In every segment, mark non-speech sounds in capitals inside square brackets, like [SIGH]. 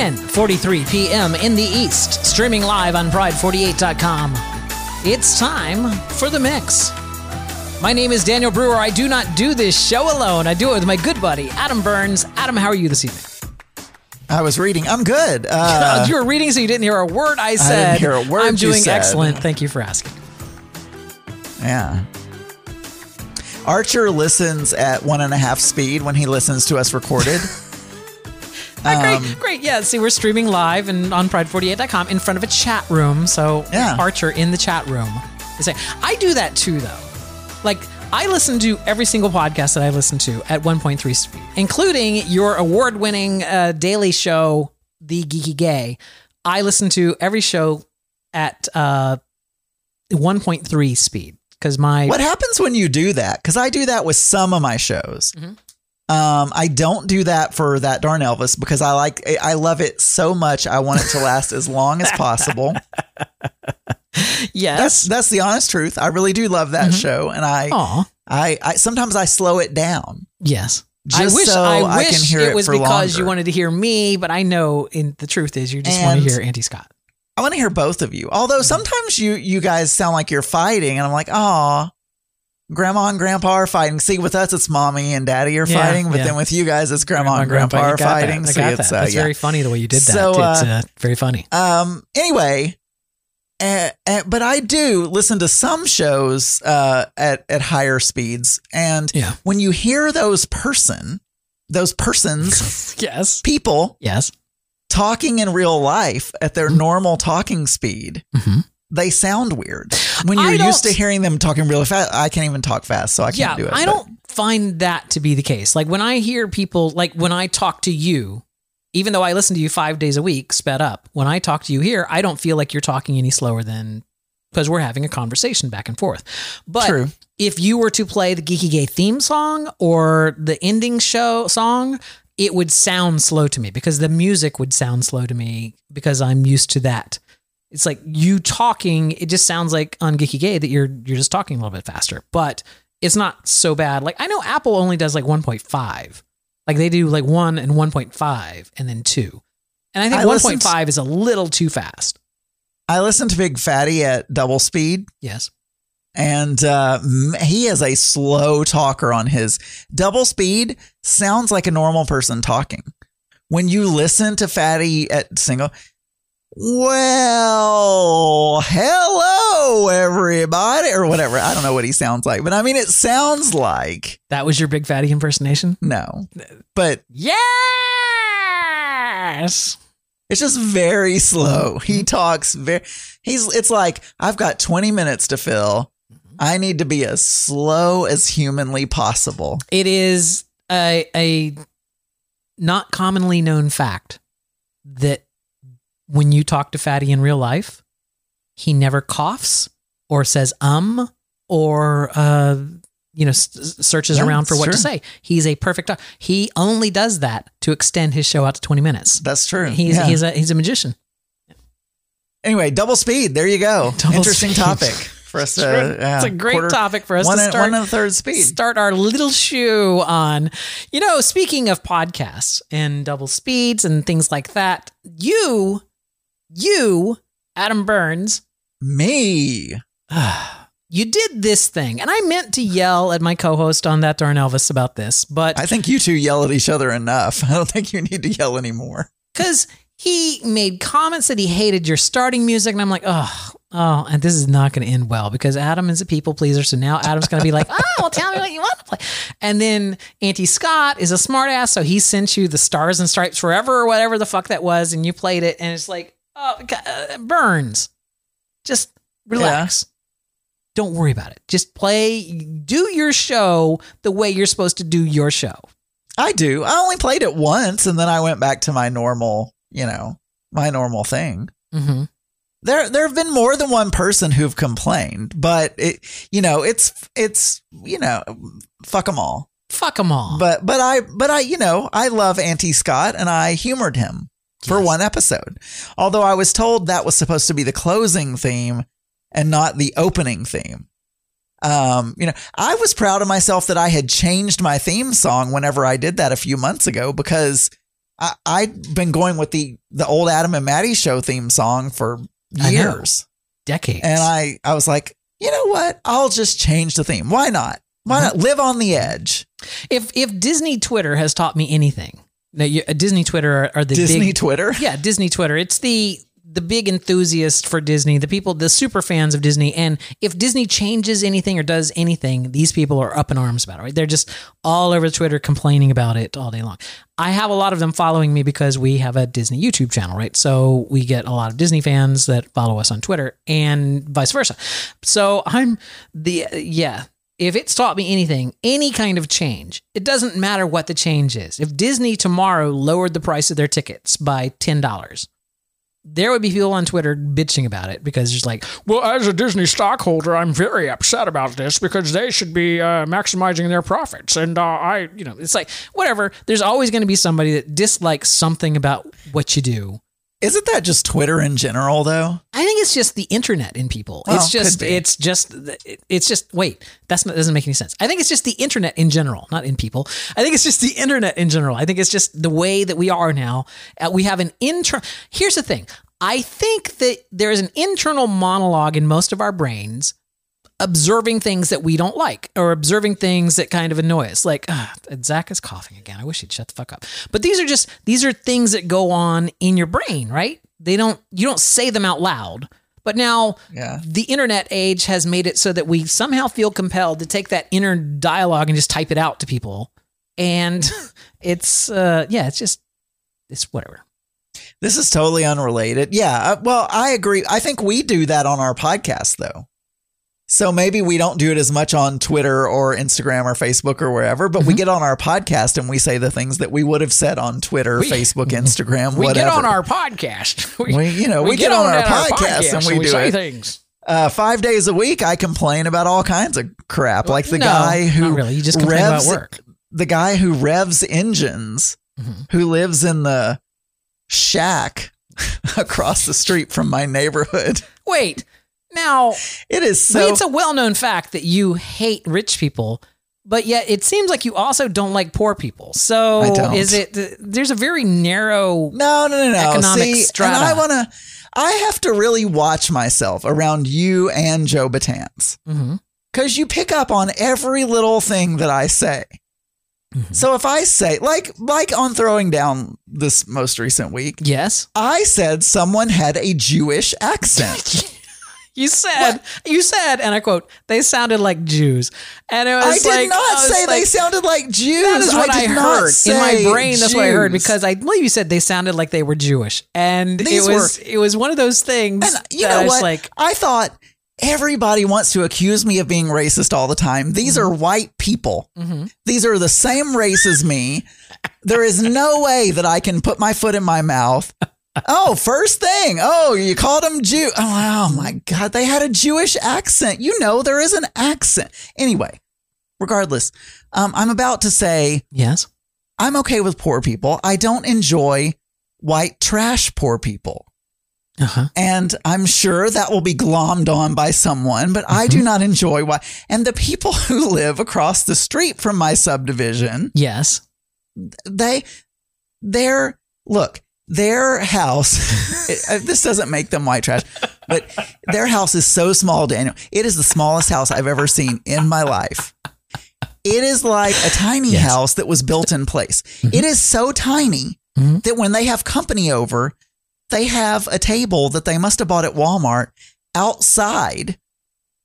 10:43 p.m. in the East, streaming live on pride48.com. It's time for the mix. My name is Daniel Brewer. I do not do this show alone. I do it with my good buddy Adam Burns. Adam, how are you this evening? I was reading. I'm good. Uh, [LAUGHS] you were reading, so you didn't hear a word I said. I didn't hear a word I'm doing said. excellent. Thank you for asking. yeah. Archer listens at one and a half speed when he listens to us recorded. [LAUGHS] Ah, Um, great, great. Yeah, see, we're streaming live and on pride48.com in front of a chat room. So Yeah. Archer in the chat room. is saying- I do that too, though. Like, I listen to every single podcast that I listen to at 1.3 speed, including your award winning uh, daily show, The Geeky Gay. I listen to every show at uh, 1.3 speed because my. What happens when you do that? Because I do that with some of my shows. Mhm. Um, I don't do that for that darn Elvis because I like I love it so much. I want it to last as long as possible. [LAUGHS] Yes. That's that's the honest truth. I really do love that Mhm. show, and I, I I sometimes I slow it down. Yes. Just I wish so I I wish can hear it it was because you wanted to hear me, but I know in the truth is you just want to hear Andy Scott. I want to hear both of you. Although sometimes you you guys sound like you're fighting, and I'm like, oh, grandma and grandpa are fighting. See, with us it's mommy and daddy are Yeah, fighting, but yeah. then with you guys it's grandma, and grandpa, you are got that. fighting. I it's that. uh, That's yeah. very funny the way you did that. So, it's uh, uh, very funny. Um. Anyway, uh, uh, but I do listen to some shows uh, at at higher speeds, and Yeah. when you hear those person, those persons, [LAUGHS] Yes. people Yes. talking in real life at their normal talking speed, Mhm. They sound weird. When you're used to hearing them talking really fast, I can't even talk fast, so I can't do it. I but- don't find that to be the case. Like when I hear people, like when I talk to you, even though I listen to you five days a week, sped up, when I talk to you here, I don't feel like you're talking any slower than because we're having a conversation back and forth. But True. if you were to play the Geeky Gay theme song or the ending show song, it would sound slow to me because the music would sound slow to me because I'm used to that. It's like you talking, it just sounds like on Geeky Gay that you're you're just talking a little bit faster. But it's not so bad. Like I know Apple only does like 1.5. Like they do like 1 and 1.5 and then 2. And I think I 1.5 is a little too fast. I listen to Big Fatty at double speed. Yes. and uh, he is a slow talker on his double speed. Sounds like a normal person talking. When you listen to Fatty at single, well, hello everybody, or whatever. I don't know what he sounds like, but I mean, it sounds like That was your big fatty impersonation? no, but Yes. it's just very slow. He mm-hmm. talks very. He's. It's like I've got twenty minutes to fill. Mm-hmm. I need to be as slow as humanly possible. It is a a not commonly known fact that when you talk to Fatty in real life, he never coughs or says um or uh you know s- searches Yeah, around for what to say. He's a perfect talk. He only does that to extend his show out to 20 minutes. That's true. He's Yeah. he's a he's a magician. Anyway, double speed. There you go. [LAUGHS] Double Interesting speed. topic for us [LAUGHS] to. yeah, it's a great quarter- topic for us One to and, start one and a third speed. start our little shoe on. You know, speaking of podcasts and double speeds and things like that, you, you, Adam Burns, Me. [SIGHS] you did this thing. And I meant to yell at my co host on that darn Elvis about this, but I think you two yell at each other enough. [LAUGHS] I don't think you need to yell anymore. because he made comments that he hated your starting music, and I'm like, oh, oh, and this is not going to end well because Adam is a people pleaser. So now Adam's going to be like, [LAUGHS] oh, well, tell me what you want to play. And then Andy Scott is a smartass, so he sent you the Stars and Stripes Forever or whatever the fuck that was, and you played it, and it's like, oh, uh, Burns, just relax. Don't worry about it. Just play, do your show the way you're supposed to do your show. I do. I only played it once and then I went back to my normal, you know, my normal thing. Mm-hmm. There there have been more than one person who've complained, but it you know, it's it's you know, fuck them all. Fuck them all. But but I but I you know, I love Andy Scott and I humored him for Yes. one episode. Although I was told that was supposed to be the closing theme and not the opening theme. Um, you know, I was proud of myself that I had changed my theme song whenever I did that a few months ago because I, I've been going with the the old Adam and Maddie show theme song for years, Decades. and I I was like, you know what? I'll just change the theme. Why not? Why not live on the edge? if if Disney Twitter has taught me anything, now you, uh, Disney Twitter are, are the Disney big, Twitter. [LAUGHS] yeah, Disney Twitter. It's the the big enthusiast for Disney, the people, the super fans of Disney. And if Disney changes anything or does anything, these people are up in arms about it. Right? They're just all over Twitter complaining about it all day long. I have a lot of them following me because we have a Disney YouTube channel, right? So we get a lot of Disney fans that follow us on Twitter and vice versa. So I'm the yeah. If it's taught me anything, any kind of change, it doesn't matter what the change is. If Disney tomorrow lowered the price of their tickets by ten dollars, there would be people on Twitter bitching about it because it's like, well, as a Disney stockholder, I'm very upset about this because they should be uh, maximizing their profits. And uh, I, you know, it's like, whatever. There's always going to be somebody that dislikes something about what you do. Isn't that just Twitter in general, though? I think it's just the internet in people. Well, it's just, it's just, it's just. Wait, that's not doesn't make any sense. I think it's just the internet in general, not in people. I think it's just the internet in general. I think it's just the way that we are now. Uh, we have an internal. Here's the thing. I think that there is an internal monologue in most of our brains observing things that we don't like or observing things that kind of annoy us. Like, ah, Zach is coughing again. I wish he'd shut the fuck up. But these are just these are things that go on in your brain, right? They don't you don't say them out loud. But now Yeah. the internet age has made it so that we somehow feel compelled to take that inner dialogue and just type it out to people. And [LAUGHS] it's uh yeah, it's just it's whatever. This is totally unrelated. Yeah. uh, Well, I agree. I think we do that on our podcast, though. So maybe we don't do it as much on Twitter or Instagram or Facebook or wherever, but Mm-hmm. we get on our podcast and we say the things that we would have said on Twitter, We- Facebook, [LAUGHS] Instagram, We whatever. get on our podcast. [LAUGHS] We, We- you know, we get on our at podcast and we do say it. things. uh, five days a week, I complain about all kinds of crap, like the No, guy who really. You just complain about work. the guy who revs engines, Mhm. who lives in the shack [LAUGHS] across the street from my neighborhood. Wait, now It is so. it's a well-known fact that you hate rich people, but yet it seems like you also don't like poor people. So I don't. is it? There's a very narrow. no, no, no, no. economic See, strata. and I want to. I have to really watch myself around you and Joe Batanz Mhm. because you pick up on every little thing that I say. Mhm. So if I say, like, like on throwing down this most recent week, Yes, I said someone had a Jewish accent. [LAUGHS] you said. You said, and I quote: "They sounded like Jews," and it was I did like, not I say they sounded like Jews. That is what I, did not heard in my brain. That's what I heard because I believe you said they sounded like they were Jewish, and These it was it was one of those things. And you know I what? Like, I thought everybody wants to accuse me of being racist all the time. These Mm-hmm. are white people. mhm. These are the same race as me. There is no way that I can put my foot in my mouth. Oh, first thing. Oh, you called them Jew. Oh, oh my God. They had a Jewish accent. You know, there is an accent. Anyway, regardless, um, I'm about to say yes, I'm okay with poor people. I don't enjoy white trash poor people. uh huh. And I'm sure that will be glommed on by someone, but I Mm-hmm. do not enjoy why. And the people [LAUGHS] who live across the street from my subdivision, Yes, they, they're, look, their house, [LAUGHS] it- uh, this doesn't make them white trash, but their house is so small, Daniel. It is the smallest house I've ever seen in my life. It is like a tiny Yes. house that was built in place. It is so tiny Mhm. that when they have company over, they have a table that they must have bought at Walmart outside.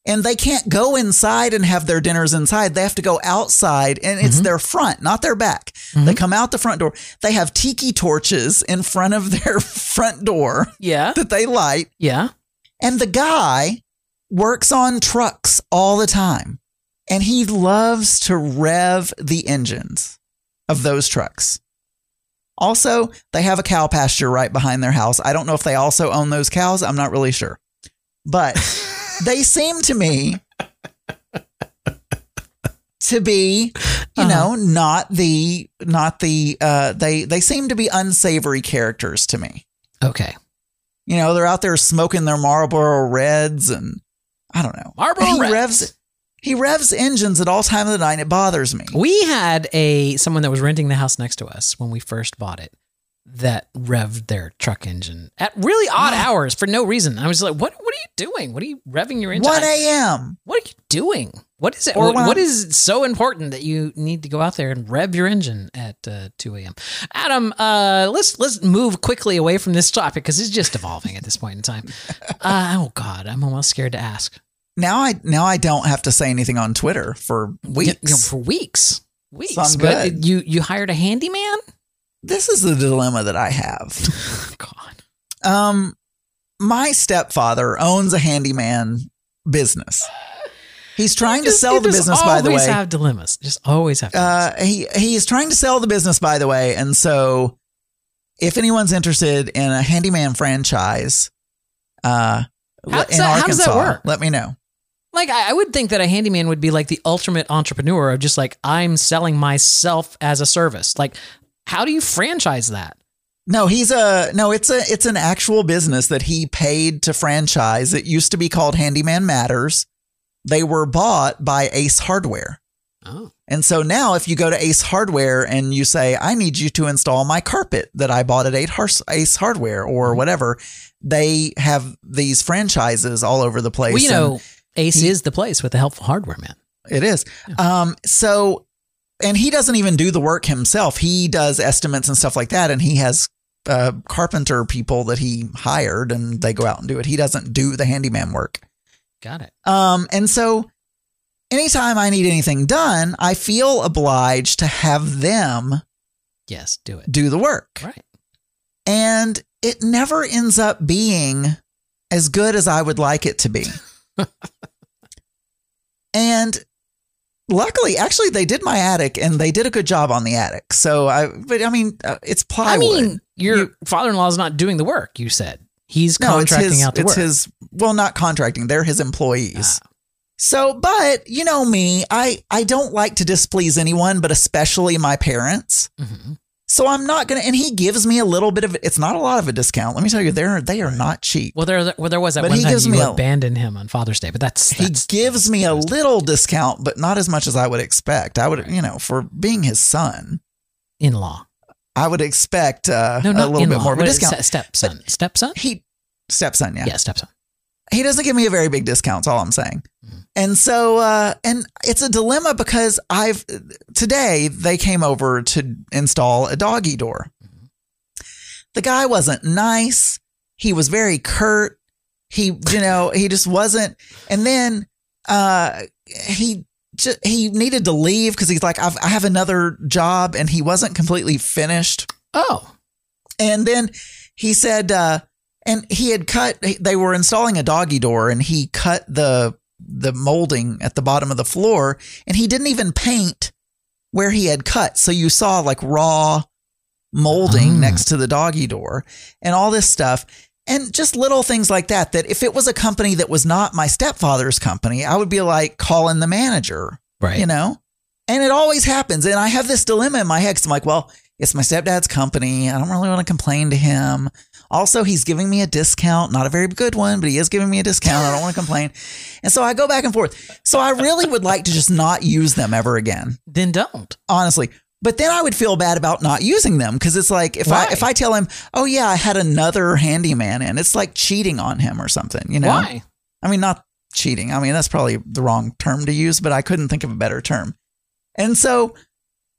And they can't go inside and have their dinners inside. They have to go outside and it's mm-hmm. their front, not their back. They mm-hmm. come out the front door. They have tiki torches in front of [LAUGHS] their front door yeah, that they light. yeah. And the guy works on trucks all the time. And he loves to rev the engines of those trucks. Also, they have a cow pasture right behind their house. I don't know if they also own those cows. I'm not really sure. But [LAUGHS] they seem to me to be, you Uh-huh. know, not the not the uh they they seem to be unsavory characters to me. Okay, You know, they're out there smoking their Marlboro Reds and I don't know. Marlboro he Reds. revs he revs engines at all time of the night and it bothers me. we had a someone that was renting the house next to us when we first bought it, that revved their truck engine at really odd hours for no reason. I was like, "What? What are you doing? What are you revving your engine? 1 a.m. What are you doing? What is it? Or What, what is so important that you need to go out there and rev your engine at uh, 2 a.m.? Adam, uh, let's let's move quickly away from this topic because it's just evolving at this point in time. [LAUGHS] Uh, oh God, I'm almost scared to ask. Now I now I don't have to say anything on Twitter for weeks. You know, for weeks, weeks. So but good. you you hired a handyman? This is the dilemma that I have. [LAUGHS] God, Um, my stepfather owns a handyman business. He's trying to sell the business, by the always way. have dilemmas. Just always have. Dilemmas. Uh, he he is trying to sell the business, by the way, and so if anyone's interested in a handyman franchise, uh, How in does that- how Arkansas, does that work? let me know. Like I, I would think that a handyman would be like the ultimate entrepreneur of just like I'm selling myself as a service. Like, how do you franchise that? No, he's a no. It's a it's an actual business that he paid to franchise. It used to be called Handyman Matters. They were bought by Ace Hardware. Oh, And so now, if you go to Ace Hardware and you say, I need you to install my carpet that I bought at Ace Ace Hardware or Mm-hmm. whatever, they have these franchises all over the place. well, you know, Ace he- is the place with the helpful hardware man. it is. Um, so, and he doesn't even do the work himself. He does estimates and stuff like that. And he has uh, carpenter people that he hired and they go out and do it. He doesn't do the handyman work. Got it. Um, and so anytime I need anything done, I feel obliged to have them Yes, do it. do the work. Right. And it never ends up being as good as I would like it to be. [LAUGHS] and luckily, actually, they did my attic and they did a good job on the attic. So I, but I mean, uh, it's plywood. I mean, your You- father-in-law is not doing the work. You said he's no, contracting his, out the it's work. his, well, not contracting. They're his employees. Ah. So, but you know me, I, I don't like to displease anyone, but especially my parents. Mhm. So I'm not going to, and he gives me a little bit of, it's not a lot of a discount. Let me tell you, they're, they are not cheap. Well, there, well, there was that But one he gives me a- abandoned him on Father's Day, but that's, he that's gives me a little discount, but not as much as I would expect. I would, Right. you know, for being his son, in-law. I would expect uh, No, a little bit more of a discount. Stepson. Stepson. He stepson, yeah. Yeah, stepson. He doesn't give me a very big discount. That's all I'm saying. Mhm. And so, uh, and it's a dilemma because I've today they came over to install a doggy door. Mhm. The guy wasn't nice. He was very curt. He, you know, he just wasn't. And then, uh, he just, he needed to leave because he's like, I've, I have another job and he wasn't completely finished. Oh, And then he said, uh, and he had cut, they were installing a doggy door and he cut the, the molding at the bottom of the floor and he didn't even paint where he had cut. So you saw like raw molding Ah. next to the doggy door and all this stuff. And just little things like that, that if it was a company that was not my stepfather's company, I would be like calling the manager right. you know? And it always happens. And I have this dilemma in my head 'cause I'm like, well, it's my stepdad's company. I don't really want to complain to him. Also, he's giving me a discount, not a very good one, but he is giving me a discount. I don't want to complain. And so I go back and forth. So I really would like to just not use them ever again, Then don't. honestly. But then I would feel bad about not using them because it's like if Why? I if I tell him, oh yeah, I had another handyman in, it's like cheating on him or something, you know? Why? I mean, not cheating. I mean, that's probably the wrong term to use, but I couldn't think of a better term. And so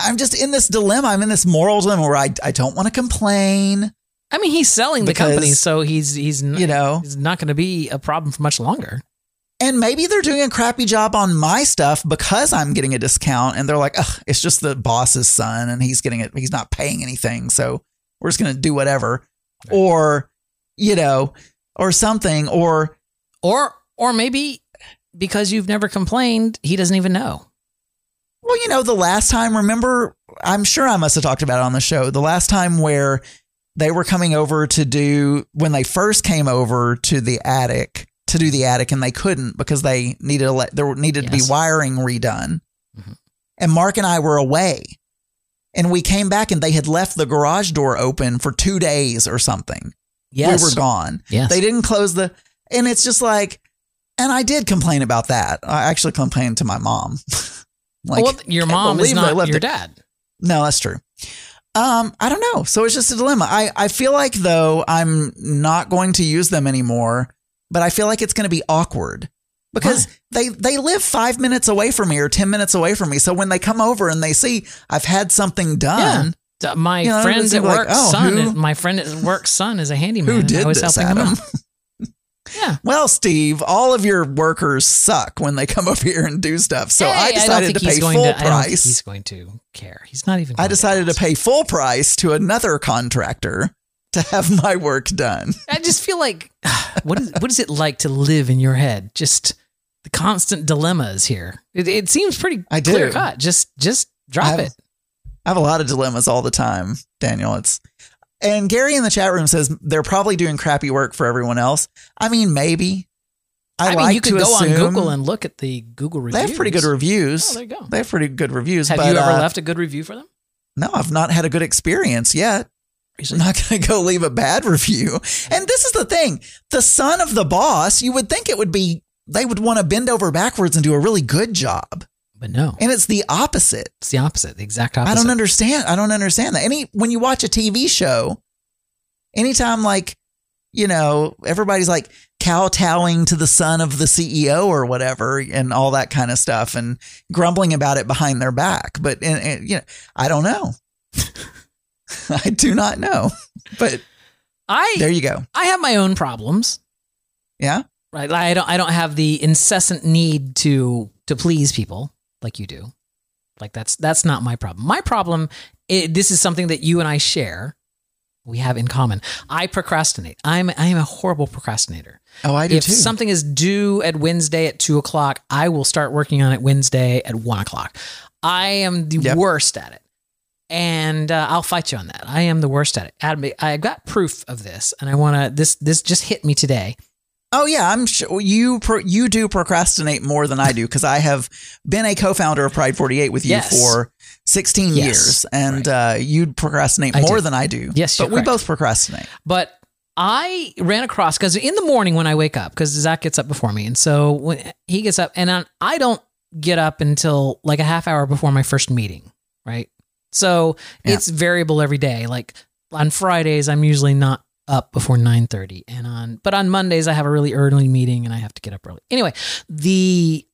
I'm just in this dilemma. I'm in this moral dilemma where I, I don't want to complain, I mean, he's selling the company, so he's he's you know, he's not going to be a problem for much longer. and maybe they're doing a crappy job on my stuff because I'm getting a discount and they're like, Ugh, it's just the boss's son and he's getting it. He's not paying anything. So we're just going to do whatever. Right. Or, you know, or something. Or Or or maybe because you've never complained, he doesn't even know. Well, you know, the last time, remember, I'm sure I must have talked about it on the show. The last time where they were coming over to do, when they first came over to the attic, to do the attic, and they couldn't because they needed to let, there needed to be wiring redone. Mhm. And Mark and I were away. And we came back and they had left the garage door open for two days or something. Yes. We were gone. Yes. They didn't close the, and it's just like, and I did complain about that. I actually complained to my mom. [LAUGHS] like, well, your mom is not your it. dad. no, that's true. Um, I don't know. So it's just a dilemma. I, I feel like though I'm not going to use them anymore, but I feel like it's going to be awkward because they they live five minutes away from me or ten minutes away from me. So when they come over and they see I've had something done, D- My You know, friend it's at work, oh, son, my friend at work, son is a handyman. who did was this, helping him Adam? [LAUGHS] Yeah. Well, Steve, all of your workers suck when they come [LAUGHS] over here and do stuff. So Hey, I decided think to pay full to- I think he's price. going to care. He's not even. I decided to ask. pay full price to another contractor to have my work done. I just feel like [LAUGHS] what is what is it like to live in your head? Just the constant dilemmas here. It, it seems pretty I do. clear cut. Just just drop I've- it. I have a lot of dilemmas all the time, Daniel. It's and Gary in the chat room says they're probably doing crappy work for everyone else. I mean, maybe. I, I, like mean, you could go on Google and look at the Google reviews. they have pretty good reviews. Oh, there you go. they have pretty good reviews. Have but, you ever uh, left a good review for them? No, I've not had a good experience yet. I'm not going to go leave a bad review. And this is the thing: the son of the boss. You would think it would be they would want to bend over backwards and do a really good job, But no, and it's the opposite. it's the opposite. The exact opposite. I don't understand. I don't understand that. Any when you watch a TV show, anytime like you know everybody's like kowtowing to the son of the CEO or whatever, and all that kind of stuff, and grumbling about it behind their back. But and, and, you know, I don't know. [LAUGHS] I do not know. But I there you go. I have my own problems. Yeah. Right. I don't I don't have the incessant need to to please people like you do. Like that's that's not my problem. My problem i this is something that you and I share. We have in common. I procrastinate. I'm I am a horrible procrastinator. Oh, I do if too. something is due at Wednesday at two o'clock, I will start working on it Wednesday at one o'clock. I am the Yep. worst at it. And uh, I'll fight you on that. I am the worst at it. Adam, I've got proof of this, and I want to. This this just hit me today. Oh yeah, I'm sure you pro- you do procrastinate more than I do because I have been a co-founder of Pride 48 with you Yes. for 16 Yes. years, and uh, you procrastinate I more do. than I do. Yes, but we correct. both procrastinate. But I ran across because in the morning when I wake up, because Zach gets up before me, and so when he gets up, and I, don't get up until like a half hour before my first meeting, right? So Yeah. it's variable every day. Like on Fridays, I'm usually not up before nine thirty, and on but on Mondays I have a really early meeting and I have to get up early. Anyway, the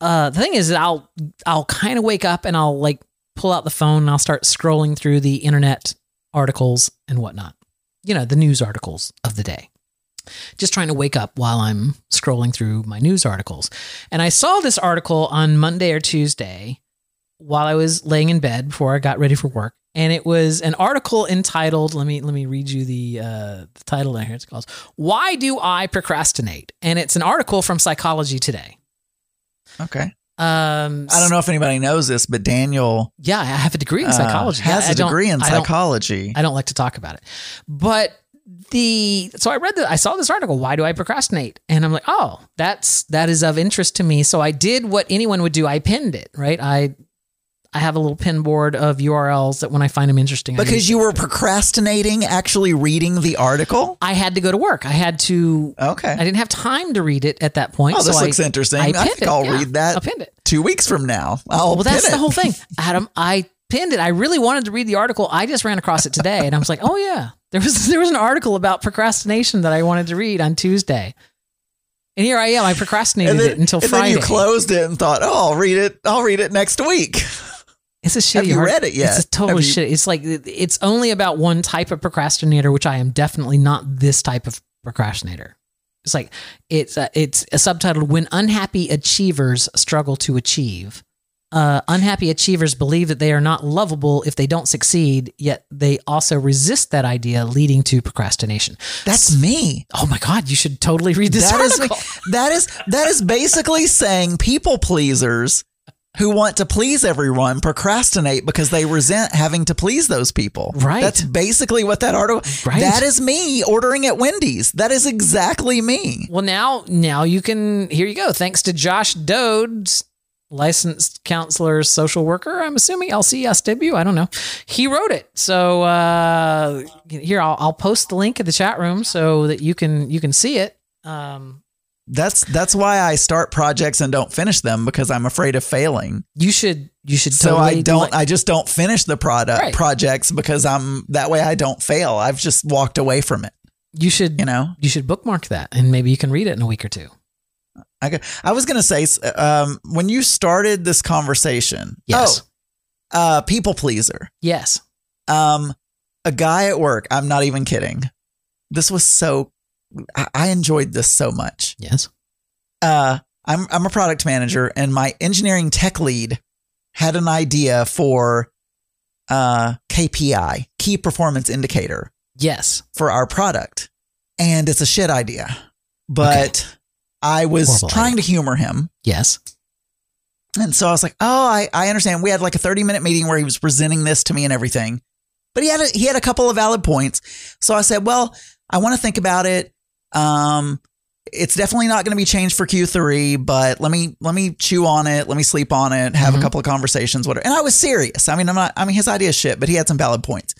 uh the thing is I'll I'll kind of wake up and I'll like pull out the phone and I'll start scrolling through the internet articles and whatnot you know, the news articles of the day. Just trying to wake up while I'm scrolling through my news articles. And I saw this article on Monday or Tuesday while I was laying in bed before I got ready for work. And it was an article entitled, let me let me read you the uh, the title down here. It's called Why Do I Procrastinate? And it's an article from Psychology Today. Okay. Um I don't know if anybody knows this, but Daniel Yeah, I have a degree in uh, psychology. has Yeah, I a degree in I don't- psychology. I don't like to talk about it. But the so I read the I saw this article, why do I procrastinate? And I'm like, "Oh, that's that is of interest to me." So I did what anyone would do. I pinned it, right? I I have a little pin board of URLs that when I find them interesting, because you were procrastinating actually reading the article. I had to go to work. I had to Okay. I didn't have time to read it at that point. oh, this so looks I, interesting. I I, think it. I'll Yeah, read that I pinned it. two weeks from now. I'll well, that's pin the whole thing, [LAUGHS] Adam. I pinned it. I really wanted to read the article. I just ran across it today, and I was like, "Oh yeah, there was there was an article about procrastination that I wanted to read on Tuesday." And here I am. I procrastinated then, it until and Friday. then you closed it and thought, "Oh, I'll read it. I'll read it next week." [LAUGHS] it's a shitty. Have you read it yet? It's a total you- shit. It's like it's only about one type of procrastinator, which I am definitely not this type of procrastinator. It's like it's uh, it's a subtitled "When Unhappy Achievers Struggle to Achieve." Uh, unhappy achievers believe that they are not lovable if they don't succeed, yet they also resist that idea, leading to procrastination. That's me. Oh my god, you should totally read this That is article. [LAUGHS] that is that is basically saying people pleasers who want to please everyone procrastinate because they resent having to please those people. Right. That's basically what that article. Right. That is me ordering at Wendy's. That is exactly me. Well, now now you can. Here you go. Thanks to Josh Dodes, licensed counselor, social worker. I'm assuming LCSW. I don't know. He wrote it. So uh, here I'll, I'll post the link in the chat room so that you can you can see it. Um, That's that's why I start projects and don't finish them because I'm afraid of failing. You should you should So I don't I just don't finish the product Right. projects because I'm that way I don't fail. I've just walked away from it, you should you know. you should bookmark that and maybe you can read it in a week or two. I I was going to say um when you started this conversation. Yes. Oh, uh people pleaser. Yes. Um a guy at work, I'm not even kidding. This was so I, enjoyed this so much. Yes. uh, I'm I'm a product manager, and my engineering tech lead had an idea for uh, KPI, key performance indicator, Yes. for our product, and it's a shit idea. But I was Horrible trying to humor him, Yes. and so I was like, "Oh, I, I understand." We had like a 30 minute meeting where he was presenting this to me and everything, but he had a, he had a couple of valid points. So I said, "Well, I want to think about it. Um, it's definitely not going to be changed for Q3, but let me let me chew on it. Let me sleep on it. Have Mhm. a couple of conversations. Whatever." And I was serious. I mean, I'm not. I mean, his idea is shit, but he had some valid points.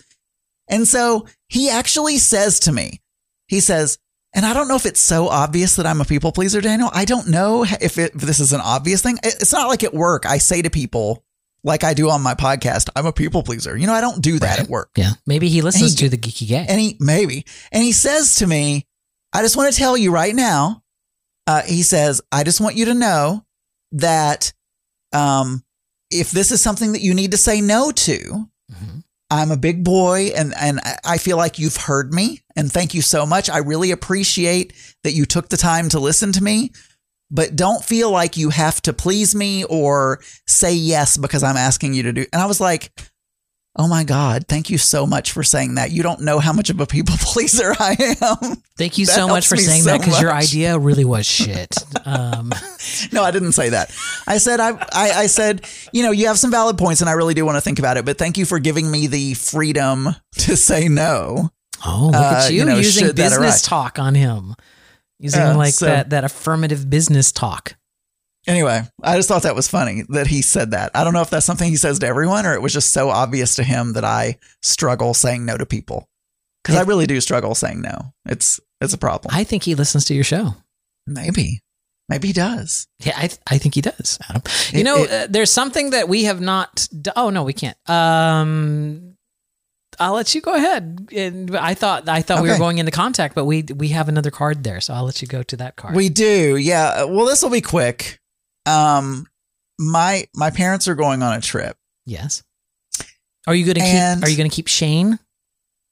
And so he actually says to me, he says, and I don't know if it's so obvious that I'm a people pleaser, Daniel. I don't know if, it, if this is an obvious thing. It's not like at work I say to people, like I do on my podcast, I'm a people pleaser. You know, I don't do that Right. at work. Yeah. Maybe he listens he- to the geeky gay. And he, maybe, and he says to me, I just want to tell you right now, uh, he says, I just want you to know that um, if this is something that you need to say no to, Mhm. I'm a big boy and, and I feel like you've heard me. And thank you so much. I really appreciate that you took the time to listen to me. But don't feel like you have to please me or say yes because I'm asking you to do. And I was like, oh my God, thank you so much for saying that. You don't know how much of a people [LAUGHS] pleaser I am. Thank you That so much for saying so that because your idea really was shit. Um, [LAUGHS] No, I didn't say that. I said I, I I said, you know, you have some valid points and I really do want to think about it, but thank you for giving me the freedom to say no. oh, look Uh, at you, you know, using business talk on him. Using Yeah, like so- that, that affirmative business talk. Anyway, I just thought that was funny that he said that. I don't know if that's something he says to everyone or it was just so obvious to him that I struggle saying no to people. Cuz I really do struggle saying no. It's it's a problem. I think he listens to your show. Maybe. Maybe he does. Yeah, I, I think he does, Adam. You It- know, it- uh, there's something that we have not. d- Oh no, we can't. Um, I'll let you go ahead. And I thought I thought we were going into contact, but we we have another card there, so I'll let you go to that card. We do, yeah. Well, this will be quick. Um, my my parents are going on a trip. yes. Are you gonna And- keep? Are you gonna keep Shane?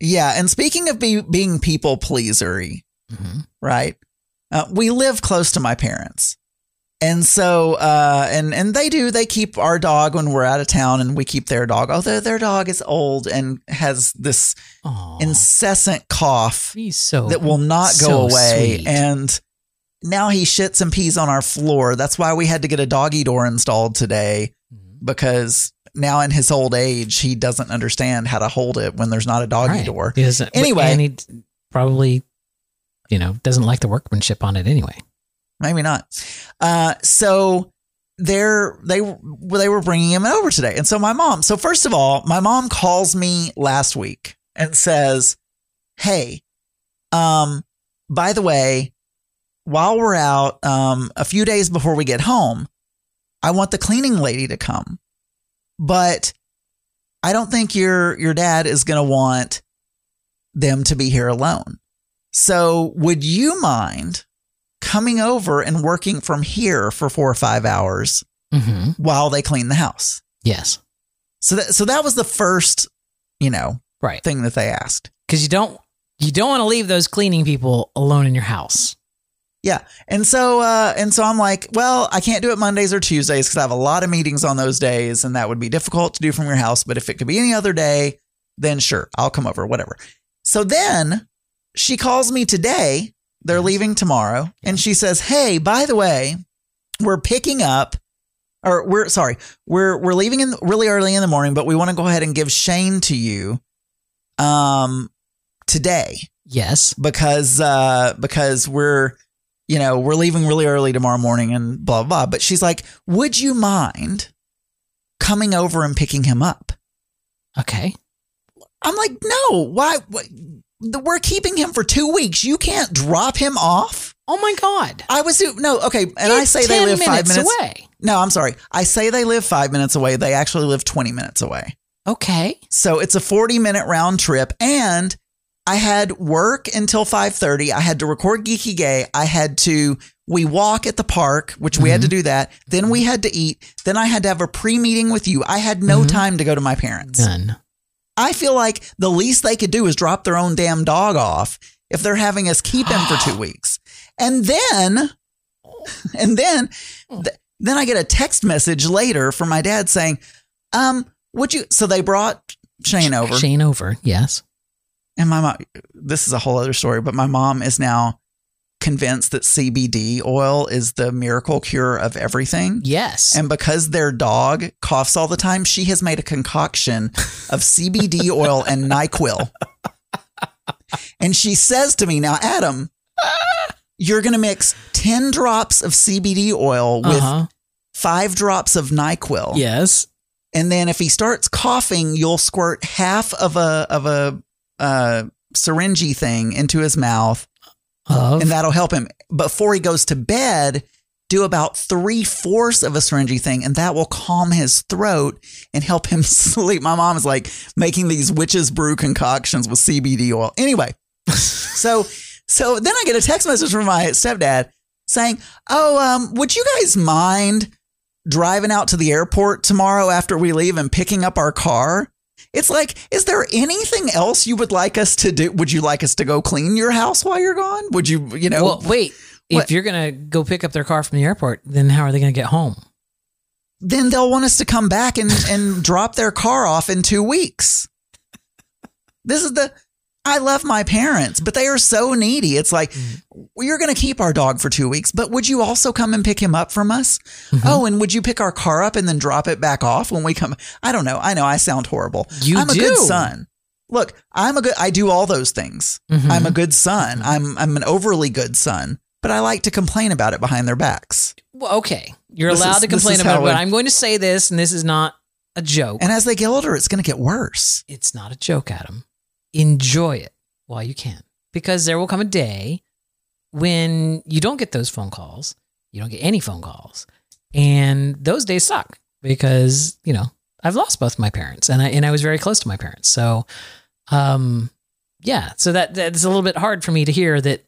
Yeah, and speaking of be, being people pleasery, hmm right? Uh, we live close to my parents, and so uh, and and they do they keep our dog when we're out of town, and we keep their dog. Although their dog is old and has this Oh, incessant cough so that will not go so away, sweet. and now he shits and pees on our floor. That's why we had to get a doggy door installed today Mhm. because now in his old age he doesn't understand how to hold it when there's not a doggy Right. door. He doesn't- Anyway. and he probably, you know, doesn't like the workmanship on it anyway. Maybe not. Uh, so they're they they were bringing him over today, and so my mom. So first of all, my mom calls me last week and says, "Hey, um, by the way, while we're out, um, a few days before we get home, I want the cleaning lady to come, but I don't think your your dad is going to want them to be here alone. So would you mind?" coming over and working from here for four or five hours hmm while they clean the house. Yes, So that so that was the first, you know, right. thing that they asked. Because you don't you don't want to leave those cleaning people alone in your house. Yeah. And so uh and so I'm like, well, I can't do it Mondays or Tuesdays because I have a lot of meetings on those days and that would be difficult to do from your house. But if it could be any other day, then sure, I'll come over, whatever. So then she calls me today. They're leaving tomorrow. And she says, Hey, by the way, we're picking up or we're sorry, we're we're leaving in really early in the morning, but we want to go ahead and give Shane to you um today Yes. because uh because we're you know we're leaving really early tomorrow morning and blah blah blah but she's like would you mind coming over and picking him up Okay. i'm like no why, why we're keeping him for two weeks you can't drop him off Oh my God. I was no okay, and I say they 10 live five minutes away. No, I'm sorry. I say they live five minutes away. They actually live 20 minutes away. Okay. So it's a 40 minute round trip. And I had work until 5:30. I had to record Geeky Gay. I had to we walk at the park, which we had to do that. Then we had to eat. Then I had to have a pre-meeting with you. I had no Mhm. time to go to my parents. None. I feel like the least they could do is drop their own damn dog off if they're having us keep him for two [GASPS] weeks. And then, [LAUGHS] and then, th- then I get a text message later from my dad saying, um, would you, so they brought Shane over Shane over. Yes. And my mom, this is a whole other story, but my mom is now convinced that CBD oil is the miracle cure of everything. Yes. And because their dog coughs all the time, she has made a concoction of CBD [LAUGHS] oil and NyQuil. And she says to me, Now, Adam, you're going to mix 10 drops of CBD oil with uh-huh. five drops of NyQuil. Yes. And then if he starts coughing, you'll squirt half of a, of a, uh, syringy thing into his mouth Of. and that'll help him. Before he goes to bed, do about three fourths of a syringy thing, and that will calm his throat and help him [LAUGHS] sleep. My mom is like making these witches brew concoctions with CBD oil. Anyway, [LAUGHS] so so then I get a text message from my stepdad saying, "Oh, um, would you guys mind driving out to the airport tomorrow after we leave and picking up our car?" It's like, is there anything else you would like us to do? Would you like us to go clean your house while you're gone? Would you, you know, well, wait. What? If you're going to go pick up their car from the airport, then how are they going to get home? then they'll want us to come back and, and [LAUGHS] drop their car off in two weeks. This is the, I love my parents, but they are so needy. It's like, well, you're going to keep our dog for two weeks, but would you also come and pick him up from us? Mm-hmm. Oh, and would you pick our car up and then drop it back off when we come? I don't know. I know I sound horrible. You I'm a good do. son. Look, I'm a good, I do all those things. Mhm. I'm a good son. I'm, I'm an overly good son, but I like to complain about it behind their backs. Well, okay. You're This allowed is- to complain about it, but I'm going to say this, and this is not a joke. And as they get older, it's going to get worse. it's not a joke, Adam. Enjoy it while you can, because there will come a day when you don't get those phone calls. You don't get any phone calls, and those days suck because you know I've lost both my parents, and I and I was very close to my parents. So, um, yeah. So that that's a little bit hard for me to hear that.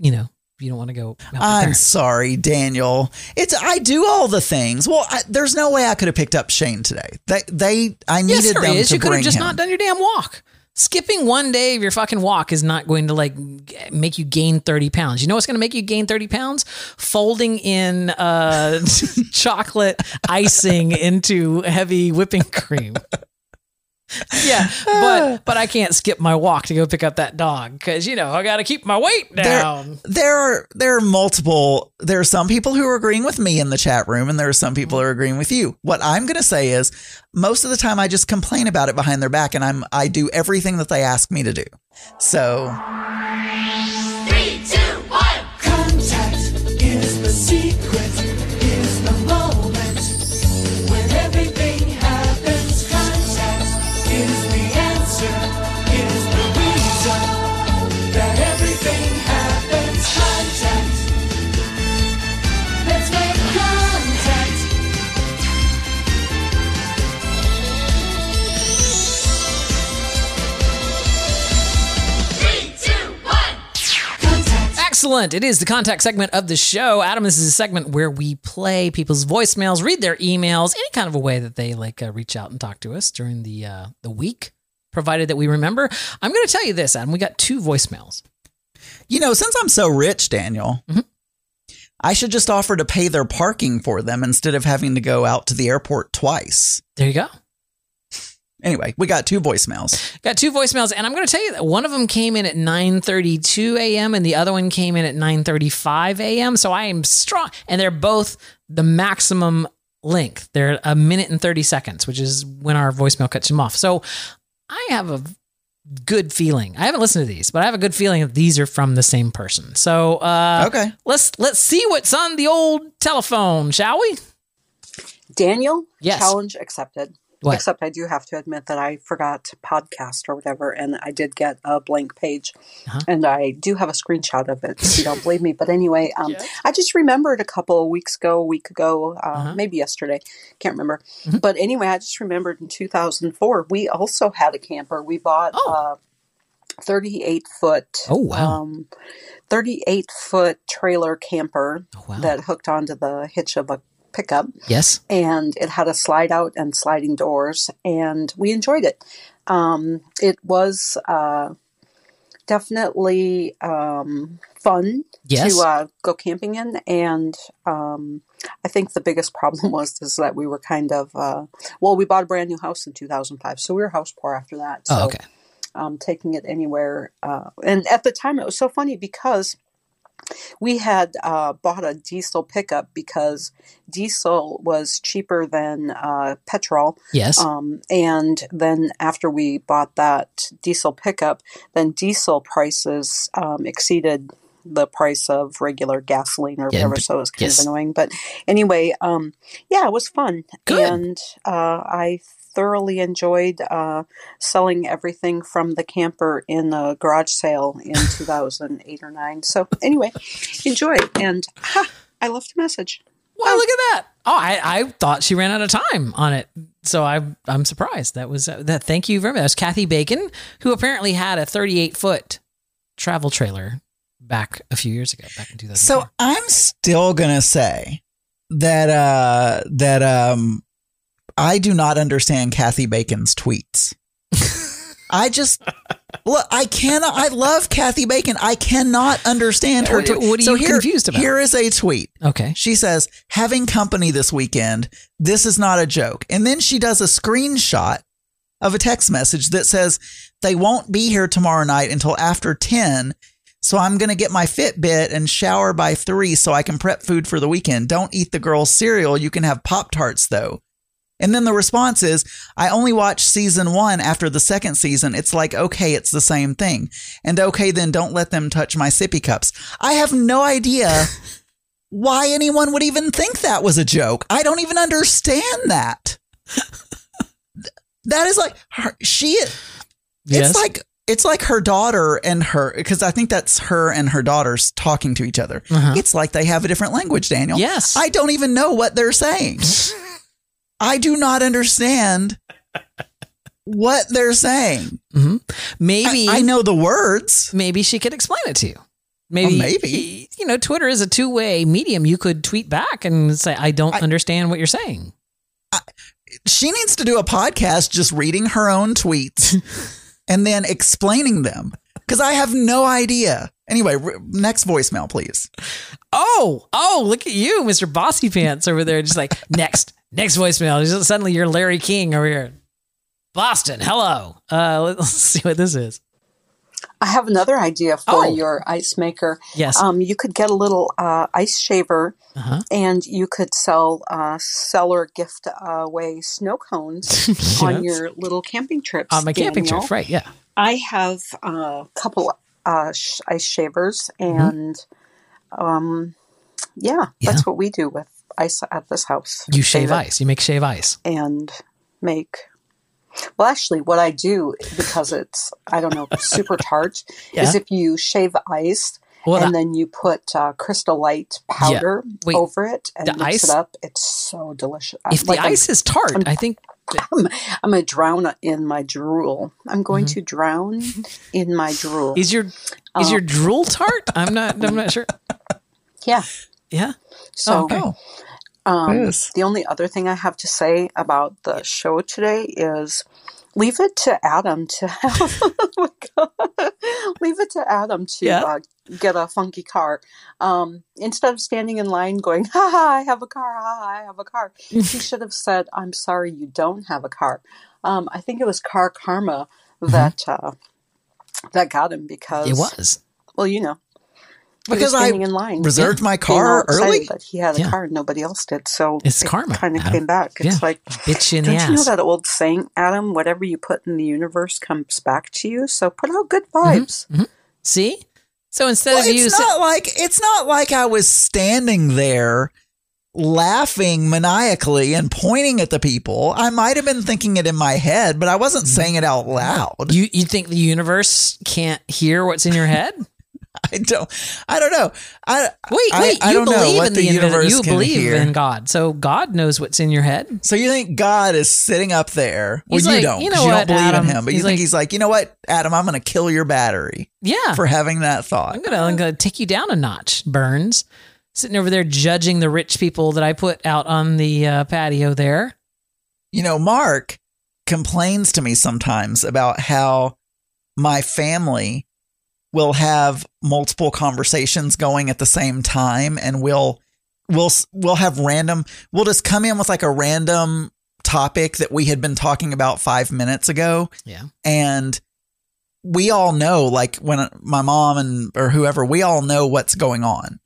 You know, you don't want to go. I'm sorry, Daniel. It's I do all the things. Well, I, there's no way I could have picked up Shane today. They they I needed Yes, there them is. to You could have just him. not done your damn walk. Skipping one day of your fucking walk is not going to like make you gain 30 pounds. You know what's going to make you gain 30 pounds? Folding in uh, [LAUGHS] chocolate icing into heavy whipping cream. Yeah, but [LAUGHS] but I can't skip my walk to go pick up that dog because you know I got to keep my weight There, down. there are there are multiple. There are some people who are agreeing with me in the chat room, and there are some people who are agreeing with you. What I'm going to say is, most of the time, I just complain about it behind their back, and I'm I do everything that they ask me to do. So Excellent. It is the contact segment of the show. Adam, this is a segment where we play people's voicemails, read their emails, any kind of a way that they like uh, reach out and talk to us during the uh, the week, provided that we remember. I'm going to tell you this, Adam. We got two voicemails. you know, since I'm so rich, Daniel. Mhm. I should just offer to pay their parking for them instead of having to go out to the airport twice. There you go. Anyway, we got two voicemails. Got two voicemails, and I'm going to tell you that one of them came in at 9:32 a.m. and the other one came in at 9:35 a.m. So I am strong, and they're both the maximum length. They're a minute and 30 seconds, which is when our voicemail cuts them off. So I have a good feeling. I haven't listened to these, but I have a good feeling that these are from the same person. So uh, Okay. let's let's see what's on the old telephone, shall we? Daniel, Yes. challenge accepted. What? Except I do have to admit that I forgot to podcast or whatever, and I did get a blank page, Uh-huh. and I do have a screenshot of it. If you don't believe me, but anyway, [LAUGHS] um, I just remembered a couple of weeks ago, a week ago, uh, Uh-huh. maybe yesterday, can't remember. Mhm. But anyway, I just remembered in 2004 we also had a camper. We bought Oh. a 38 foot. Oh, wow. Um, 38 foot trailer camper Oh, wow. that hooked onto the hitch of a pickup yes. and it had a slide out and sliding doors and we enjoyed it um, it was uh, definitely um, fun Yes. to uh, go camping in and um, i think the biggest [LAUGHS] problem was is that we were kind of uh, well we bought a brand new house in 2005 so we were house poor after that so oh, okay. um, taking it anywhere. Uh, and at the time, it was so funny because we had uh, bought a diesel pickup because diesel was cheaper than uh, petrol. Yes. Um, and then after we bought that diesel pickup, then diesel prices um, exceeded the price of regular gasoline or whatever. So it was kind yes. of annoying. But anyway, um, yeah, it was fun. Good. And uh, I thoroughly enjoyed uh, selling everything from the camper in the garage sale in 2008 or 9. So anyway, enjoy. And ha, I left a message. Well, look at that. Oh, I, I thought she ran out of time on it. So I, I'm surprised. That was uh, that. Thank you very much. That was Kathy Bacon, who apparently had a 38 foot travel trailer back a few years ago, back in 2000. So I'm still gonna say that uh that um I do not understand Kathy Bacon's tweets. I just look. I cannot. I love Kathy Bacon. I cannot understand her. What- tweet. what are so you here, confused about? Here is a tweet. okay. She says, having company this weekend. This is not a joke. And then she does a screenshot of a text message that says, they won't be here tomorrow night until after 10. So I'm going to get my Fitbit and shower by three so I can prep food for the weekend. Don't eat the girls' cereal. You can have Pop Tarts though. And then the response is, I only watched season one after the second season. It's like, okay, it's the same thing. And okay, then don't let them touch my sippy cups. I have no idea [LAUGHS] why anyone would even think that was a joke. I don't even understand that. that is like her, she. Yes. It's like it's like her daughter and her because I think that's her and her daughters talking to each other. Uh-huh. It's like they have a different language, Daniel. Yes. I don't even know what they're saying. [LAUGHS] I do not understand what they're saying. Mm-hmm. maybe I, I know the words. maybe she could explain it to you. Maybe, Well, maybe. you know, Twitter is a two way medium. You could tweet back and say, "I don't I- understand what you're saying." She needs to do a podcast just reading her own tweets [LAUGHS] and then explaining them because I have no idea. Anyway, r- next voicemail, please. Oh, oh, look at you, Mr. Bossy Pants over there. Just like [LAUGHS] next, next voicemail. Suddenly you're Larry King over here. Boston, hello. Uh, [LAUGHS] let's see what this is. I have another idea for Oh. your ice maker. Yes. Um, you could get a little uh, ice shaver Uh-huh. and you could sell uh, seller gift away snow cones [LAUGHS] on your little camping trips. On my camping Daniel. trips, right? Yeah. I have a couple uh, sh- ice shavers, Mm-hmm. and um, yeah, Yeah. that's what we do with ice at this house. You shave Shave ice. You make shave ice. and make. Well, actually, what I do because it's I don't know super tart [LAUGHS] Yeah. is if you shave ice Well, and then you put uh, crystal light powder Wait, over it and mix ice- it up. It's so delicious. if the Like, I'm- ice is tart, I think I'm, I'm going to drown in my drool. I'm going Mm-hmm. to drown in my [LAUGHS] drool. is your is your drool tart. I'm not. I'm not sure. [LAUGHS] yeah. Yeah. So okay. Oh, um, Yes. the only other thing I have to say about the show today is leave it to Adam to [LAUGHS] have. oh [LAUGHS] leave it to Adam to Yeah. uh, get a funky car. Um, instead of standing in line going, ha ha, I have a car, ha ha, I have a car. he [LAUGHS] should have said, I'm sorry, you don't have a car. Um, I think it was car karma that uh, that got him because Mm-hmm. It was. well, you know, he was Because I in line, reserved my being all car excited early. that he had a Yeah. car and nobody else did. So It's it karma, Kind of came back. It's Yeah. like Bitch you in don't you know that old saying, Adam? Whatever you put in the universe comes back to you. So put out good Mm-hmm. vibes. See. So instead Well, of you, it's not like it's not like I was standing there laughing maniacally and pointing at the people. I might have been thinking it in my head, but I wasn't saying it out loud. You you think the universe can't hear what's in your head? [LAUGHS] I don't. I don't know. I Wait, wait. I you don't know believe in the the, universe. You believe hear. in God, so God knows what's in your head. So you think God is sitting up there? Well, He's you like, don't. you know you what, don't believe Adam? in him, but you think like- he's like, you know what, Adam? I'm going to kill your battery Yeah, for having that thought. I'm I'm gonna take you down a notch, Burns. Sitting over there judging the rich people that I put out on the uh, patio there. You know, Mark complains to me sometimes about how my family will have multiple conversations going at the same time and we'll we'll we'll have random we'll just come in with like a random topic that we had been talking about 5 minutes ago. Yeah. and we all know like when my mom and or whoever we all know what's going on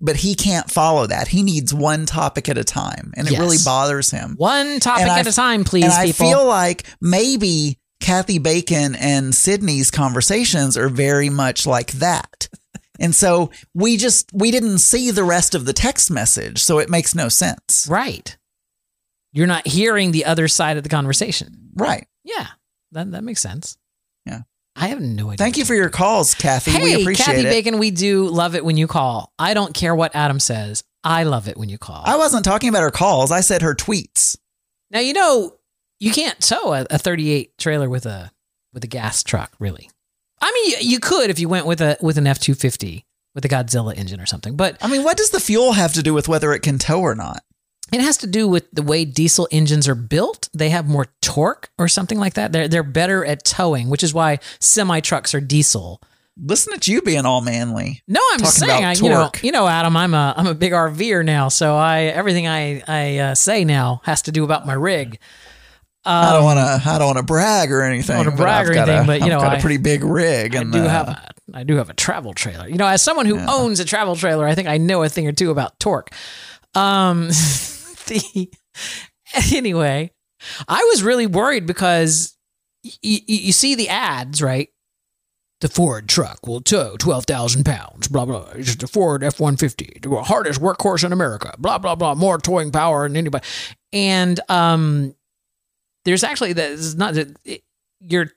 but he can't follow that. He needs one topic at a time and it really bothers him. One topic And at a f- time, please, and I feel like maybe Kathy Bacon and Sydney's conversations are very much like that. And so we just we didn't see the rest of the text message, so it makes no sense. right. You're not hearing the other side of the conversation. Right. Yeah, that that makes sense. Yeah. I have no idea. Thank you for your calls, Kathy. Hey, we appreciate it. Kathy it. Bacon, we do love it when you call. I don't care what Adam says. I love it when you call. I wasn't talking about her calls. I said her tweets. Now you know you can't tow a, a 38 trailer with a with a gas truck, really. I mean, you, you could if you went with a with an F 250 with a Godzilla engine or something, but I mean, what does the fuel have to do with whether it can tow or not? it has to do with the way diesel engines are built. They have more torque or something like that. They're they're better at towing, which is why semi trucks are diesel. Listen to you being all manly. No, I'm just Talking saying. about I, you know, torque. you know, Adam. I'm a I'm a big RVer now, so I everything I I uh, say now has to do about my rig. I don't want to. I don't want to brag or anything. wanna but brag I've or got anything, a- but, you I've know, got I- a pretty big rig. I And do uh, have a I do have a travel trailer. You know, as someone who owns a travel trailer, I think I know a thing or two about torque. Um, [LAUGHS] the anyway, I was really worried because y- y- you see the ads, right? The Ford truck will tow twelve thousand pounds. Blah blah. It's the Ford F one fifty, the hardest workhorse in America. Blah blah blah. More towing power than anybody. And um, there's actually that is not it- your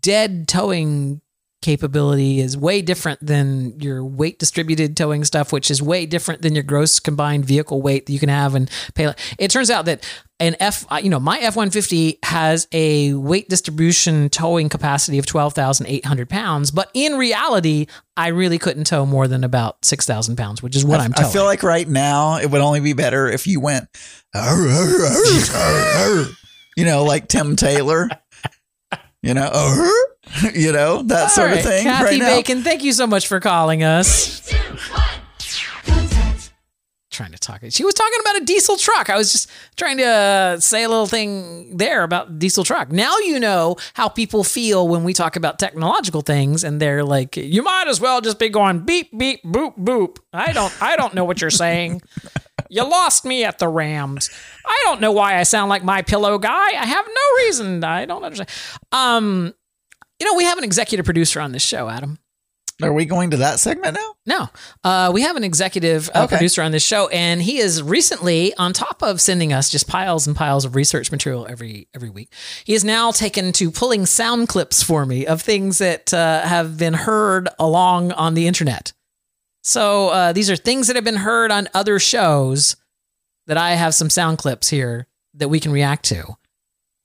dead towing capability is way different than your weight distributed towing stuff, which is way different than your gross combined vehicle weight that you can have and pay. It turns out that an F, you know, my F one fifty has a weight distribution towing capacity of twelve thousand eight hundred pounds, but in reality, I really couldn't tow more than about six thousand pounds, which is what I, am I feel like right now it would only be better if you went, "Arr, arr, arr, arr, arr," you know, like Tim Taylor, you know, "Arr," [LAUGHS] you know, that sort All of thing. Kathy right now. Bacon, thank you so much for calling us. Two, trying to talk. She was talking about a diesel truck. I was just trying to uh, say a little thing there about diesel truck. Now you know how people feel when we talk about technological things, and they're like, "You might as well just be going beep beep boop boop." I don't, I don't know what you're saying. [LAUGHS] You lost me at the Rams. I don't know why I sound like my pillow guy. I have no reason. I don't understand. Um, you know, we have an executive producer on this show, Adam. Are we going to that segment now? No, uh, we have an executive uh, Okay. producer on this show, and he is recently, on top of sending us just piles and piles of research material every every week, he is now taken to pulling sound clips for me of things that uh, have been heard along on the internet. So uh, these are things that have been heard on other shows that I have some sound clips here that we can react to. Okay.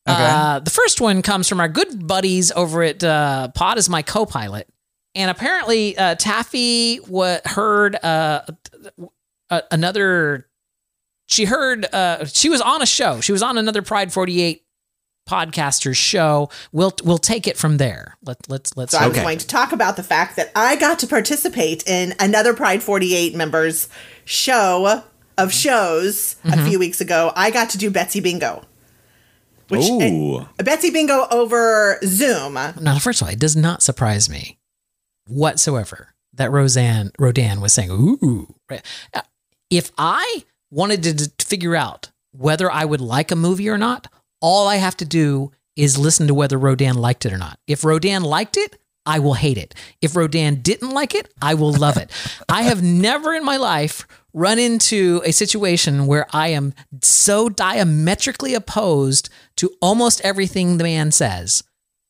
Uh, the first one comes from our good buddies over at uh, Pod is my co-pilot, and apparently uh, Taffy wa heard uh, another. She heard uh, she was on a show. She was on another Pride Forty Eight podcaster's show. We'll we'll take it from there. Let let's let's. So I'm Okay. going to talk about the fact that I got to participate in another Pride 48 members show of shows Mm-hmm. a few weeks ago. I got to do Betsy Bingo. Which Ooh. Betsy Bingo over Zoom. now, first of all, it does not surprise me whatsoever that Roseanne Rodan was saying, "Ooh." Right. If I wanted to d- figure out whether I would like a movie or not, all I have to do is listen to whether Rodan liked it or not. If Rodan liked it, I will hate it. If Rodan didn't like it, I will love it. I have never in my life run into a situation where I am so diametrically opposed to almost everything the man says.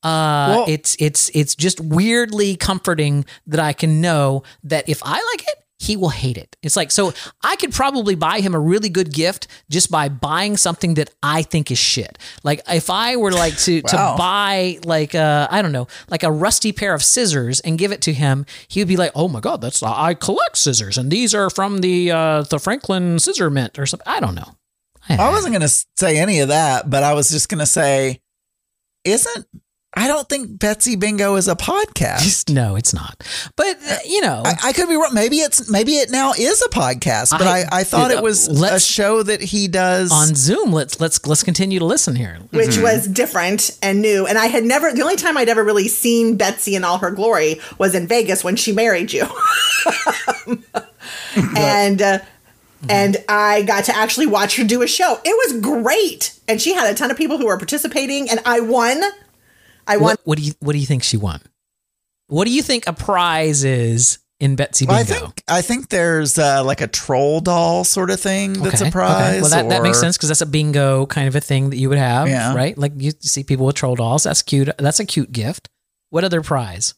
Uh, Well- it's it's it's just weirdly comforting that I can know that if I like it, he will hate it. It's like so I could probably buy him a really good gift just by buying something that I think is shit. Like if I were like to Wow. to buy like uh I don't know like a rusty pair of scissors and give it to him, he would be like, "Oh my god, that's I collect scissors and these are from the uh the Franklin Scissor Mint or something." I don't know. I wasn't going to say any of that, but I was just going to say, isn't, I don't think Betsy Bingo is a podcast. [LAUGHS] no, it's not. But uh, you know, I, I could be wrong. Maybe it's maybe it now is a podcast, but I, I- I, thought uh, it was a show that he does. on Zoom, let's let's let's continue to listen here. which was different and new. And I had never, the only time I'd ever really seen Betsy in all her glory was in Vegas when she married you. [LAUGHS] and, uh, and I got to actually watch her do a show. It was great. And she had a ton of people who were participating, and I won. I won. What, what do you what do you think she won? What do you think a prize is in Betsy Bingo? I think I think there's uh, like a troll doll sort of thing that's Okay, a prize. okay. Well, that, that makes sense because that's a bingo kind of a thing that you would have, Yeah. right? Like you see people with troll dolls. That's cute. That's a cute gift. What other prize?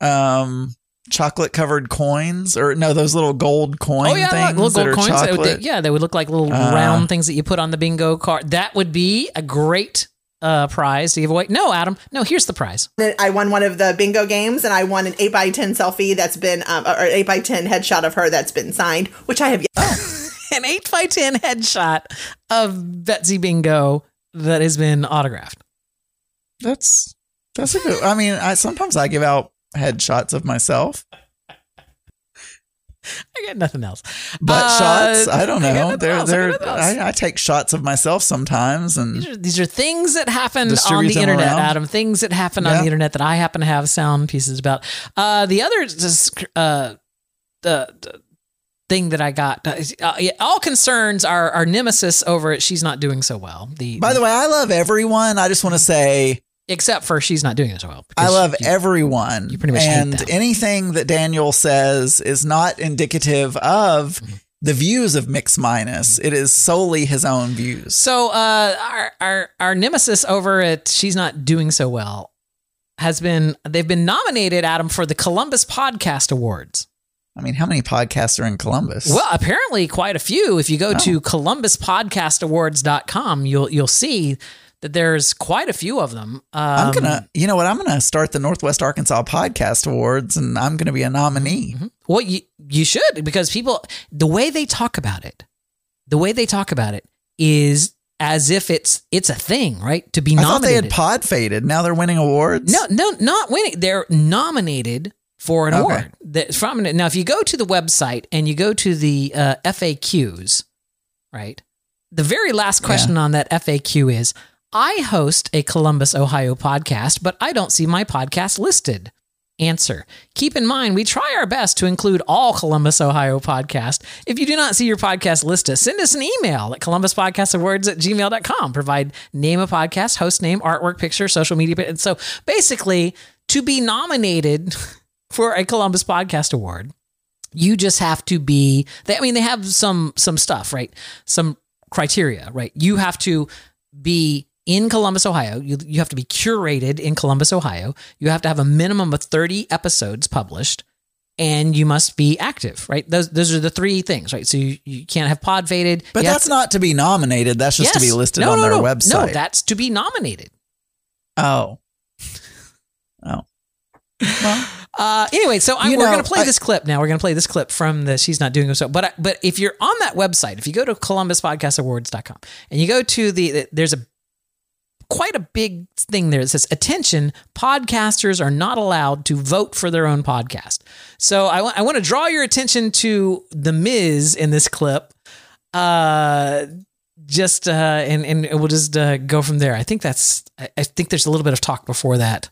Um, chocolate covered coins, or no, those little gold coin oh yeah, things little gold coins. That would- yeah, they would look like little Uh, round things that you put on the bingo card. That would be a great uh, prize to give away. No, Adam. No, here's the prize. I won one of the bingo games, and I won an eight by ten selfie that's been, um, or eight by ten headshot of her that's been signed, which I have yet. [LAUGHS] An eight by ten headshot of Betsy Bingo that has been autographed. That's that's a good. I mean, I sometimes I give out headshots of myself, [LAUGHS] I got nothing else. but Uh, shots. I don't know. They're. I they're. nothing. I, I take shots of myself sometimes, and These are, these are things that happen on the internet, around. Adam. Things that happen on the internet that I happen to have sound pieces about. Uh, the other just, uh, the, thing that I got, uh, uh, yeah, all concerns are our nemesis over it. She's not doing so well. The by the way, I love everyone. I just want to say except for she's not doing so well. I love you- everyone. you pretty much hate and anything that Daniel says is not indicative of Mm-hmm. the views of Mix Minus. It is solely his own views. So uh, our our our nemesis over at she's not doing so well. Has been they've been nominated, Adam, for the Columbus Podcast Awards. I mean, how many podcasts are in Columbus? Well, apparently quite a few. If you go Oh. to columbuspodcastawards.com, you'll you'll see that there's quite a few of them. Um, I'm gonna, you know what? I'm gonna start the Northwest Arkansas Podcast Awards, and I'm gonna be a nominee. Well, you you should because people the way they talk about it, the way they talk about it is as if it's it's a thing, right? To be nominated. I thought they nominated. had pod faded. Now they're winning awards. No, no, not winning. They're nominated for an Okay. award. That from now, if you go to the website and you go to the uh, FAQs, right? The very last question on that FAQ is: I host a Columbus, Ohio podcast, but I don't see my podcast listed. Answer. Keep in mind, we try our best to include all Columbus, Ohio podcasts. If you do not see your podcast listed, send us an email at columbuspodcastawards at gmail.com. Provide name of podcast, host name, artwork, picture, social media. And so basically, to be nominated [LAUGHS] for a Columbus Podcast Award, you just have to be they, i mean they have some some stuff right some criteria right you have to be in columbus ohio you, you have to be curated in columbus ohio you have to have a minimum of 30 episodes published and you must be active right those those are the three things right so you, you can't have pod faded but that's to- not to be nominated. That's just to be listed No, on no, their no. website. no that's to be nominated oh, oh. Well, Uh, anyway, so I'm, we're going to play I- this clip now. We're going to play this clip from the She's Not Doing So. But I- but if you're on that website, if you go to columbuspodcastawards.com and you go to the, there's a quite a big thing there that says, attention, podcasters are not allowed to vote for their own podcast. So I want to draw your attention to The Miz in this clip. Uh, just, uh, and, and we'll just uh, go from there. I think that's, I, I think there's a little bit of talk before that,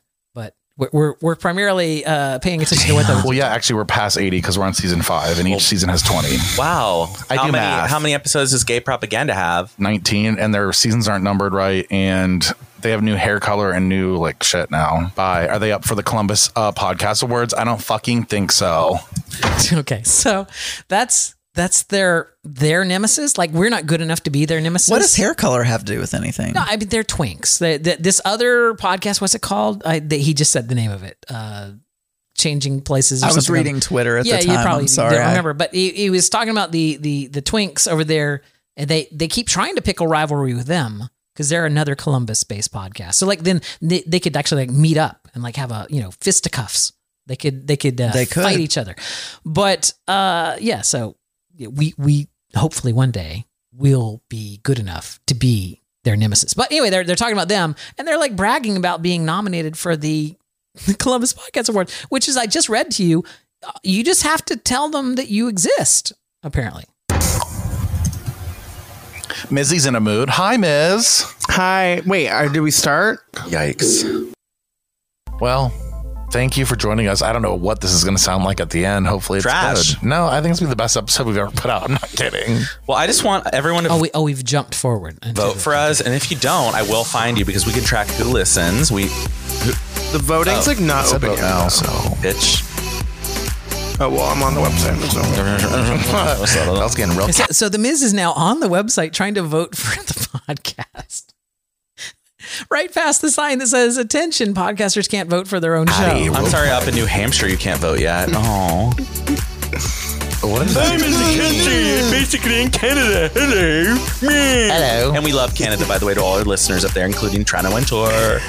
we're, we're, we're primarily uh, paying attention to what those Well, yeah, actually, we're past 80 because we're on season five, and each season has 20, Wow. I how do many math. how many episodes does gay propaganda have? 19, and their seasons aren't numbered right, and they have new hair color and new like shit now. Bye. Are they up for the Columbus uh, Podcast Awards? I don't fucking think so. [LAUGHS] okay so that's that's their their nemesis. Like we're not good enough to be their nemesis. What does hair color have to do with anything? No, I mean they're twinks. They, they, this other podcast, what's it called? I, they, he just said the name of it. Uh, changing places. Or I was reading Twitter at yeah, the time. Yeah, you probably I'm sorry. don't remember, but he, he was talking about the the the twinks over there, and they they keep trying to pickle rivalry with them because they're another Columbus based podcast. So like then they, they could actually like meet up and like have a you know fisticuffs. They could they could uh, They could. fight each other, but uh yeah. So we we hopefully one day will be good enough to be their nemesis. But anyway, they're they're talking about them and they're like bragging about being nominated for the, [LAUGHS] the Columbus Podcast Award, which is I just read to you. uh, You just have to tell them that you exist. Apparently, Mizzy's in a mood. Hi, Miz. Hi. Wait, are, did we start? Yikes. Well, thank you for joining us. I don't know what this is going to sound like at the end. Hopefully, it's Trash. good. No, I think it's going to be the best episode we've ever put out. [LAUGHS] I'm not kidding. Well, I just want everyone to oh we oh we've jumped forward. vote for us, and if you don't, I will find you because we can track who listens. We The voting's Oh, like not It's open about yet. now, so bitch. Oh well, I'm on the website. So. I [LAUGHS] was getting real. So, so the Miz is now on the website trying to vote for [LAUGHS] the podcast. [LAUGHS] Right past the sign that says "Attention, podcasters can't vote for their own show." Addie, I'm sorry, up in New Hampshire, you can't vote yet. [LAUGHS] Oh, What is that? basically in Canada. Hello. Hello. And we love Canada, by the way, to all our listeners up there, including Trina Wintour.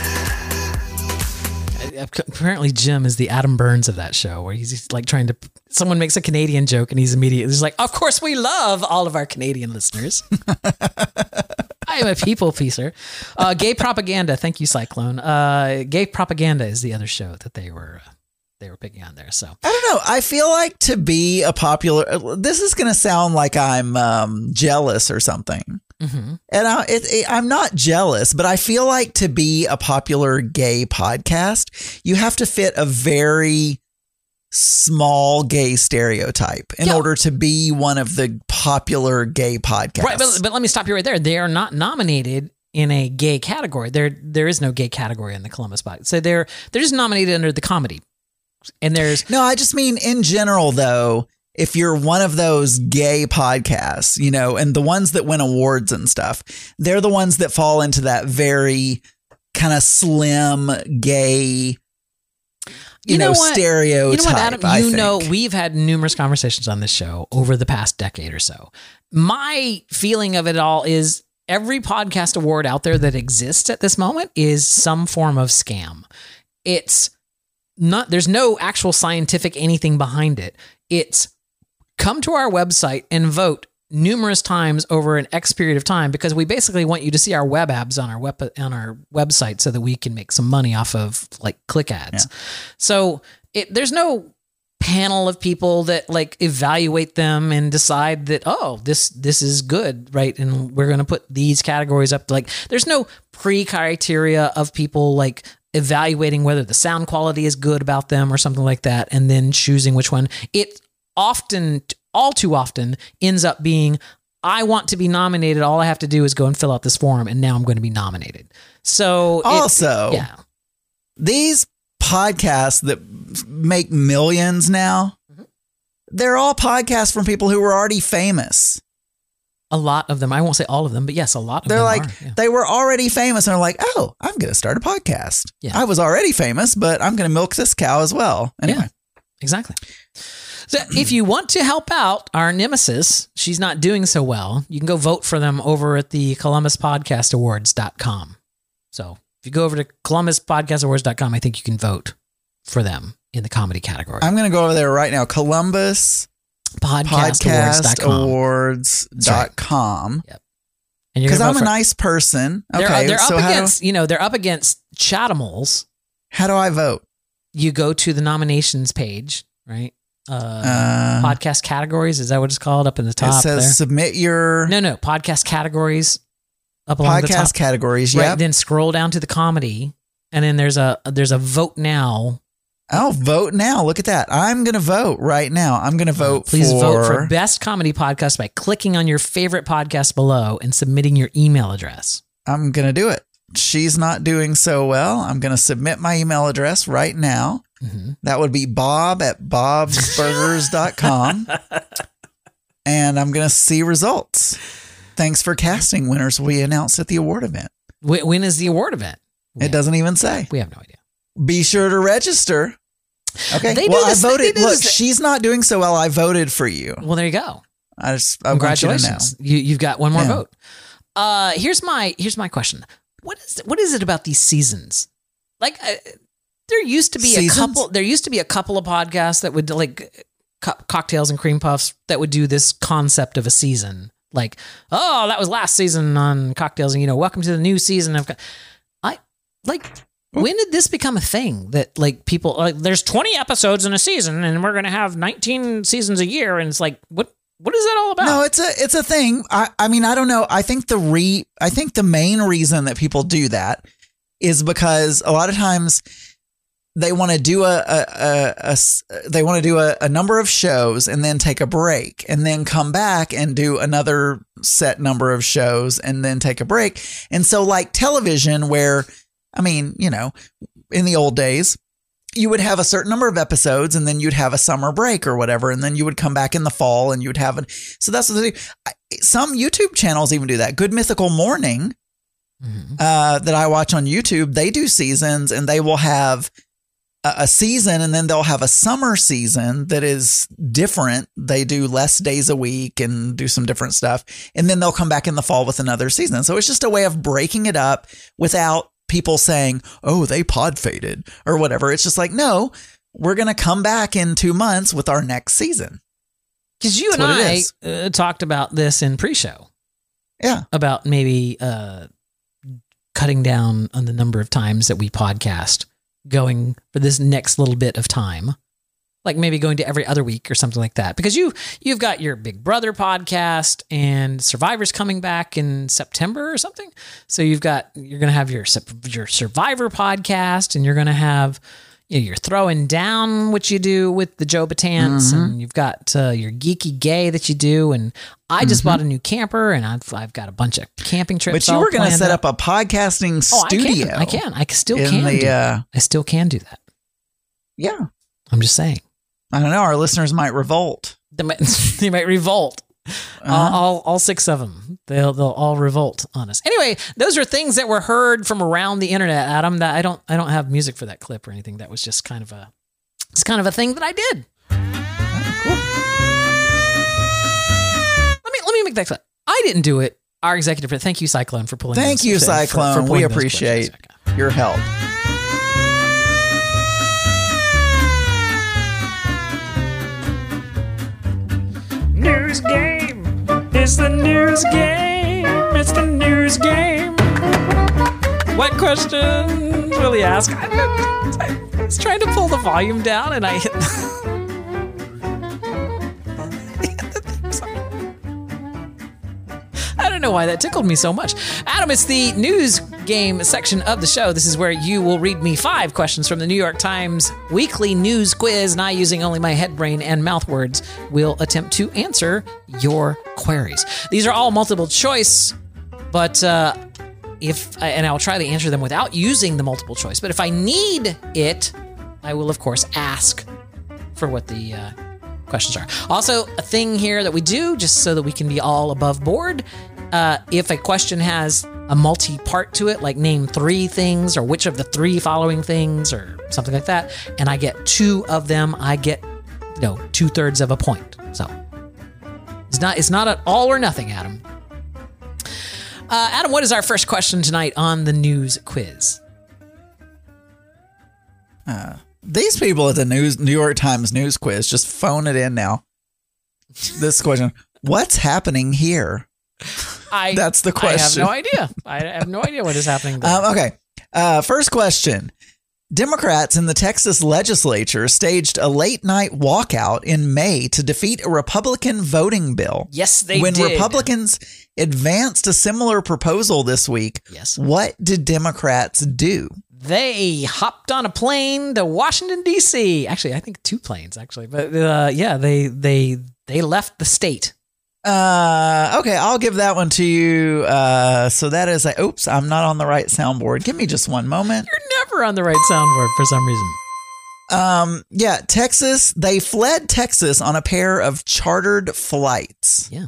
apparently Jim is the Adam Burns of that show, where he's like trying to. Someone makes a Canadian joke, and he's immediately he's like, "Of course, we love all of our Canadian listeners." [LAUGHS] I am a people pleaser. Uh, gay propaganda. Thank you, Cyclone. Uh, gay propaganda is the other show that they were uh, they were picking on there. So I don't know. I feel like to be a popular. This is going to sound like I'm um, jealous or something. mhm. And I, it, it, I'm not jealous, but I feel like to be a popular gay podcast, you have to fit a very small gay stereotype in Yeah. order to be one of the popular gay podcasts. right, but, but let me stop you right there. They are not nominated in a gay category. There there is no gay category in the Columbus podcast. So they're they're just nominated under the comedy. And there's No, I just mean in general, though, if you're one of those gay podcasts, you know, and the ones that win awards and stuff, they're the ones that fall into that very kind of slim gay, you, You know, know stereotype. You know what, Adam? I you think. know, we've had numerous conversations on this show over the past decade or so. My feeling of it all is every podcast award out there that exists at this moment is some form of scam. It's not, there's no actual scientific anything behind it. It's come to our website and vote numerous times over an X period of time because we basically want you to see our web abs on our web on our website so that we can make some money off of like click ads. So it, there's no panel of people that like evaluate them and decide that oh this this is good right? And we're going to put these categories up. Like there's no pre criteria of people like evaluating whether the sound quality is good about them or something like that and then choosing which one. It often all too often ends up being I want to be nominated all I have to do is go and fill out this form and now I'm going to be nominated so it- Also, yeah these podcasts that make millions now, Mm-hmm. they're all podcasts from people who were already famous. a lot of them I won't say all of them but yes a lot of They're them like, are, yeah. they were already famous and are like, oh, I'm going to start a podcast. Yeah. I was already famous, but I'm going to milk this cow as well. Anyway. Yeah, exactly. So if you want to help out our nemesis, she's not doing so well, you can go vote for them over at the columbuspodcastawards.com. So if you go over to columbuspodcastawards.com, I think you can vote for them in the comedy category. I'm going to go over there right now. Columbus Podcastawards.com. podcastawards.com. And you're Because I'm a nice person. Okay. They're, they're so up how, against, you know, they're up against do, how do I vote? You go to the nominations page, right? Uh, Uh, podcast categories. Is that what it's called up in the top? it says there? submit your No, no, podcast categories up along the podcast top. categories. Right, then scroll down to the comedy, and then there's a there's a vote now. Oh, vote now. Look at that. I'm going to vote right now. I'm going to vote Please for, vote for best comedy podcast by clicking on your favorite podcast below and submitting your email address. I'm going to do it. She's not doing so well. I'm going to submit my email address right now. Mhm. That would be bob at bobsburgers.com. [LAUGHS] and I'm going to see results. Thanks for casting winners we announced at the award event. When, when is the award event? It doesn't even say. We have no idea. Be sure to register. Okay. They well, this- I they voted. Look, this- she's not doing so well. I voted for you. Well, there you go. I just I. Congratulations. You, you've got one more Yeah. vote. Uh, here's my here's my question. What is what is it about these seasons? Like uh, there used to be Seasons? a couple there used to be a couple of podcasts that would like co- cocktails and cream puffs that would do this concept of a season. Like, oh, that was last season on cocktails and you know, welcome to the new season of co-" I like when did this become a thing that like people like there's 20 episodes in a season and we're going to have 19 seasons a year and it's like what what is that all about? No, it's a it's a thing. I I mean, I don't know. I think the re I think the main reason that people do that is because a lot of times they want to do a, a, a- a they want to do a, a number of shows and then take a break and then come back and do another set number of shows and then take a break. And so like television where I mean, you know, in the old days, you would have a certain number of episodes and then you'd have a summer break or whatever and then you would come back in the fall and you'd have it so that's what they do some youtube channels even do that. Good mythical morning uh, that i watch on youtube they do seasons and they will have a, season and then they'll have a summer season that is different. They do less days a week and do some different stuff. And then they'll come back in the fall with another season. So it's just a way of breaking it up without people saying oh they pod faded or whatever. It's just like no we're going to come back in two months with our next season. Because you That's and I uh, talked about this in pre-show. Yeah. About maybe uh, cutting down on the number of times that we podcast, going for this next little bit of time, like maybe going to every other week or something like that. Because you you've got your Big Brother podcast and Survivor's coming back in September or something. So you've got you're going to have your your Survivor podcast, and you're going to have. You're throwing down what you do with the Joe Batants, Mm-hmm. and you've got uh, your geeky gay that you do. And I just Mhm. bought a new camper, and I've I've got a bunch of camping trips. but you were going to set out. up a podcasting Oh, I can. studio I can. I still can. the, do that. uh, I still can do that. yeah I'm just saying. i don't know our listeners might revolt They might, [LAUGHS] they might revolt. Uh-huh. All, all, all six of them. They'll they'll all revolt on us. Anyway, those are things that were heard from around the internet, Adam. That I don't I don't have music for that clip or anything. That was just kind of a it's kind of a thing that I did. Let me let me make that clip. I didn't do it. Our executive. Thank you, Cyclone, for pulling. thank those- you for- for- for cyclone we appreciate questions. your help News game. It's the news game. It's the news game. What questions will he ask? I, was trying to pull the volume down and I hit. Don't know why that tickled me so much. Adam, it's the news game section of the show. This is where you will read me five questions from the New York Times weekly news quiz, and I, using only my head, brain, and mouth words, will attempt to answer your queries. These are all multiple choice, but uh, if and I'll try to answer them without using the multiple choice. But if I need it, I will of course ask for what the uh, questions are. Also, a thing here that we do just so that we can be all above board. Uh, if a question has a multi-part to it, like name three things or which of the three following things or something like that, and I get two of them, I get you know two thirds of a point. So it's not it's not an all or nothing, Adam. Uh, Adam, what is our first question tonight on the news quiz? These people at the news New York Times news quiz just phone it in now. This question: What's happening here? I That's the question. I have no idea. I have no idea what is happening. There. Um, okay. Uh, first question: Democrats in the Texas legislature staged a late night walkout in May to defeat a Republican voting bill. yes, they when did. Republicans advanced a similar proposal this week, Yes. what did Democrats do? they hopped on a plane to Washington D.C. Actually, I think two planes actually, but uh, yeah, they they they left the state. Uh, okay, I'll give that one to you. Uh, so that is a oops, I'm not on the right soundboard. Give me just one moment. You're never on the right soundboard for some reason. Um, yeah, Texas. They fled Texas on a pair of chartered flights. Yeah.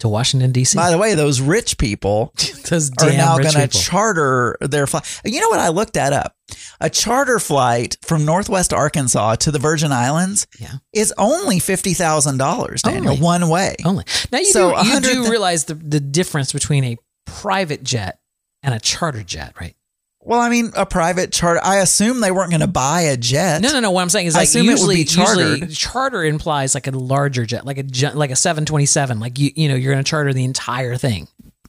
To Washington D.C. By the way, those rich people [LAUGHS] Those are now going to charter their flight. You know what? I looked that up. A charter flight from Northwest Arkansas to the Virgin Islands Yeah. is only fifty thousand dollars, Daniel, Only. one way. Only now you So, do, you 100 do realize the the difference between a private jet and a charter jet, right? Well, I mean, a private charter. I assume they weren't going to buy a jet. No, no, no. What I'm saying is I like assume it would usually, be chartered. usually charter implies like a larger jet, like a like a 727. Like you, you know, you're going to charter the entire thing.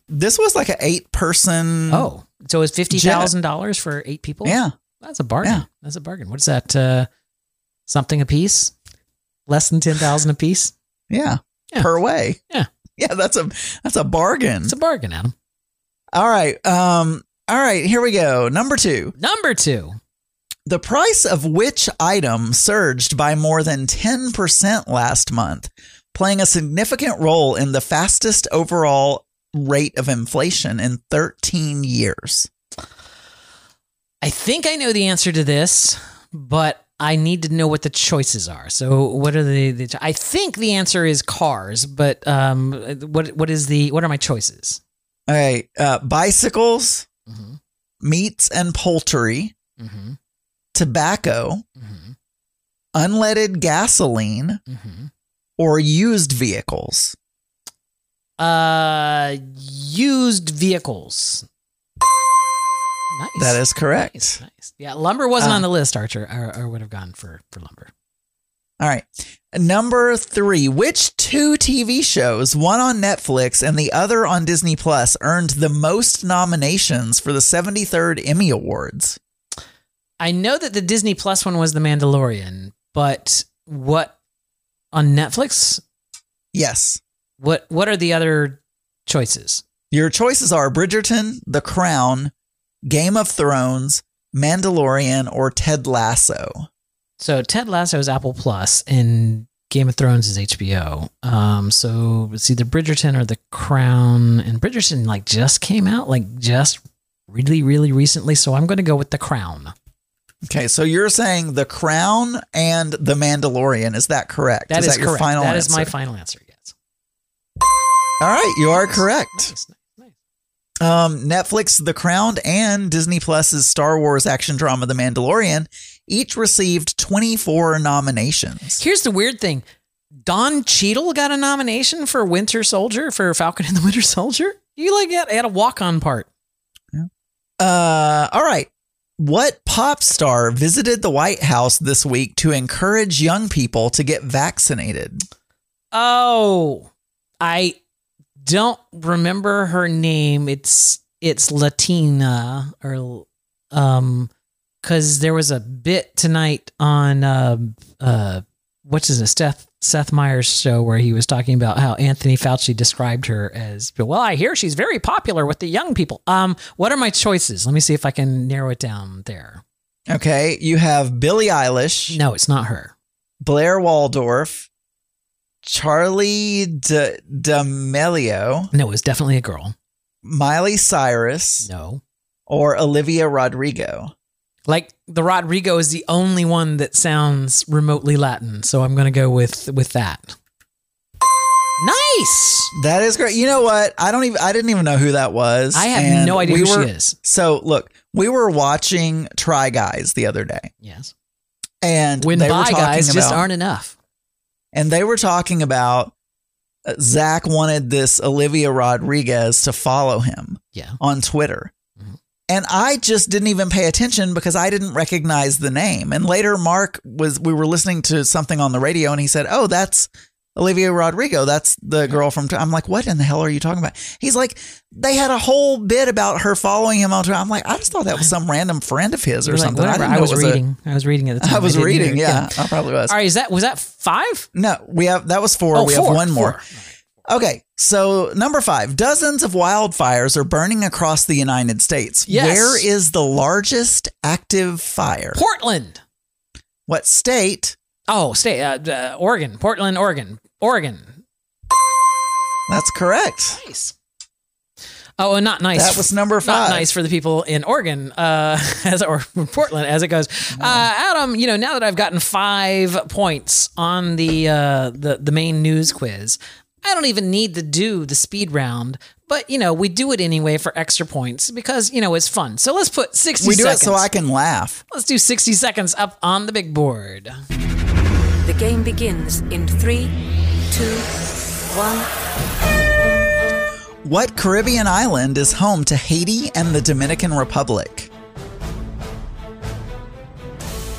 This was like an eight-person. Oh, so it's fifty thousand dollars for eight people? yeah, that's a bargain. Yeah. That's a bargain. What's that? Uh, something a piece? Less than ten thousand a piece? yeah, Yeah. per way. Yeah. yeah. That's a that's a bargain. It's a bargain, Adam. all right. Um. All right. Here we go. Number two. Number two. The price of which item surged by more than 10% last month, playing a significant role in the fastest overall rate of inflation in 13 years. I think I know the answer to this, but I need to know what the choices are. So, what are the? the I think the answer is cars, but um, what what is the? What are my choices? All right. Uh, bicycles, Mm-hmm. meats and poultry, Mm-hmm. tobacco, Mm-hmm. unleaded gasoline, Mm-hmm. or used vehicles. Uh, used vehicles. Nice. That is correct. nice. nice. Yeah, lumber wasn't Uh, on the list, Archer. I, I would have gone for for lumber. All right. Number three. Which two TV shows, one on Netflix and the other on Disney Plus, earned the most nominations for the 73rd Emmy Awards? I know that the Disney Plus one was The Mandalorian, but what on Netflix? Yes. What what are the other choices? Your choices are Bridgerton, The Crown, Game of Thrones, Mandalorian, or Ted Lasso. So Ted Lasso is Apple Plus and Game of Thrones is HBO. Um, so it's either Bridgerton or The Crown, and Bridgerton like just came out, like just really, really recently. So I'm going to go with The Crown. Okay, so you're saying The Crown and The Mandalorian. Is that correct? That is, that your final That answer? is my final answer. All right, you are correct. Nice, nice, nice. Um, Netflix, The Crown, and Disney Plus's Star Wars action drama, The Mandalorian, each received 24 nominations. Here's the weird thing. Don Cheadle got a nomination for Winter Soldier for Falcon and the Winter Soldier. You like had, had a walk on part. Yeah. Uh, all right. What pop star visited the White House this week to encourage young people to get vaccinated? Oh, I don't remember her name. It's it's Latina or um because there was a bit tonight on uh uh what's his name Seth Seth Meyers show where he was talking about how Anthony Fauci described her as well. I hear she's very popular with the young people. Um, what are my choices? Let me see if I can narrow it down there. Okay, you have Billie Eilish, No, it's not her. Blair Waldorf, Charlie D- D'Amelio, No, it was definitely a girl. Miley Cyrus, No. or Olivia Rodrigo. Like the Rodrigo is the only one that sounds remotely Latin, so I'm going to go with with that. Nice. That is great. You know what? I don't even I didn't even know who that was. I have And no idea we who were- she is. So look, we were watching Try Guys the other day, Yes. and When they were talking guys just aren't enough. And they were talking about uh, Zach wanted this Olivia Rodriguez to follow him Yeah. on Twitter. Mhm. And I just didn't even pay attention because I didn't recognize the name. And later Mark was we were listening to something on the radio and he said, "Oh, that's Olivia Rodrigo. That's the girl from." I'm like, "What in the hell are you talking about?" He's like, "They had a whole bit about her following him on Twitter." I'm like, "I just thought that was some [LAUGHS] random friend of his or You're like, something." whatever. didn't I, was was reading. I was reading at the [LAUGHS] time. I was didn't reading. it. Yeah, I probably was. All right. Is that was that five? No, we have that was four. Oh, we four, have one more. four. Okay, so number five, dozens of wildfires are burning across the United States. Yes. Where is the largest active fire? Portland. what state? Oh, state. Uh, uh, Oregon. Portland, Oregon. Oregon. That's correct. Nice. Oh, and not nice. That was number Not five. nice for the people in Oregon, uh, [LAUGHS] as or [LAUGHS] Portland, as it goes. Uh, Adam, you know, now that I've gotten five points on the uh, the the main news quiz, I don't even need to do the speed round. But you know, we do it anyway for extra points because you know it's fun. So let's put sixty. We do seconds. it so I can laugh. Let's do sixty seconds up on the big board. The game begins in three, two, one. What Caribbean island is home to Haiti and the Dominican Republic?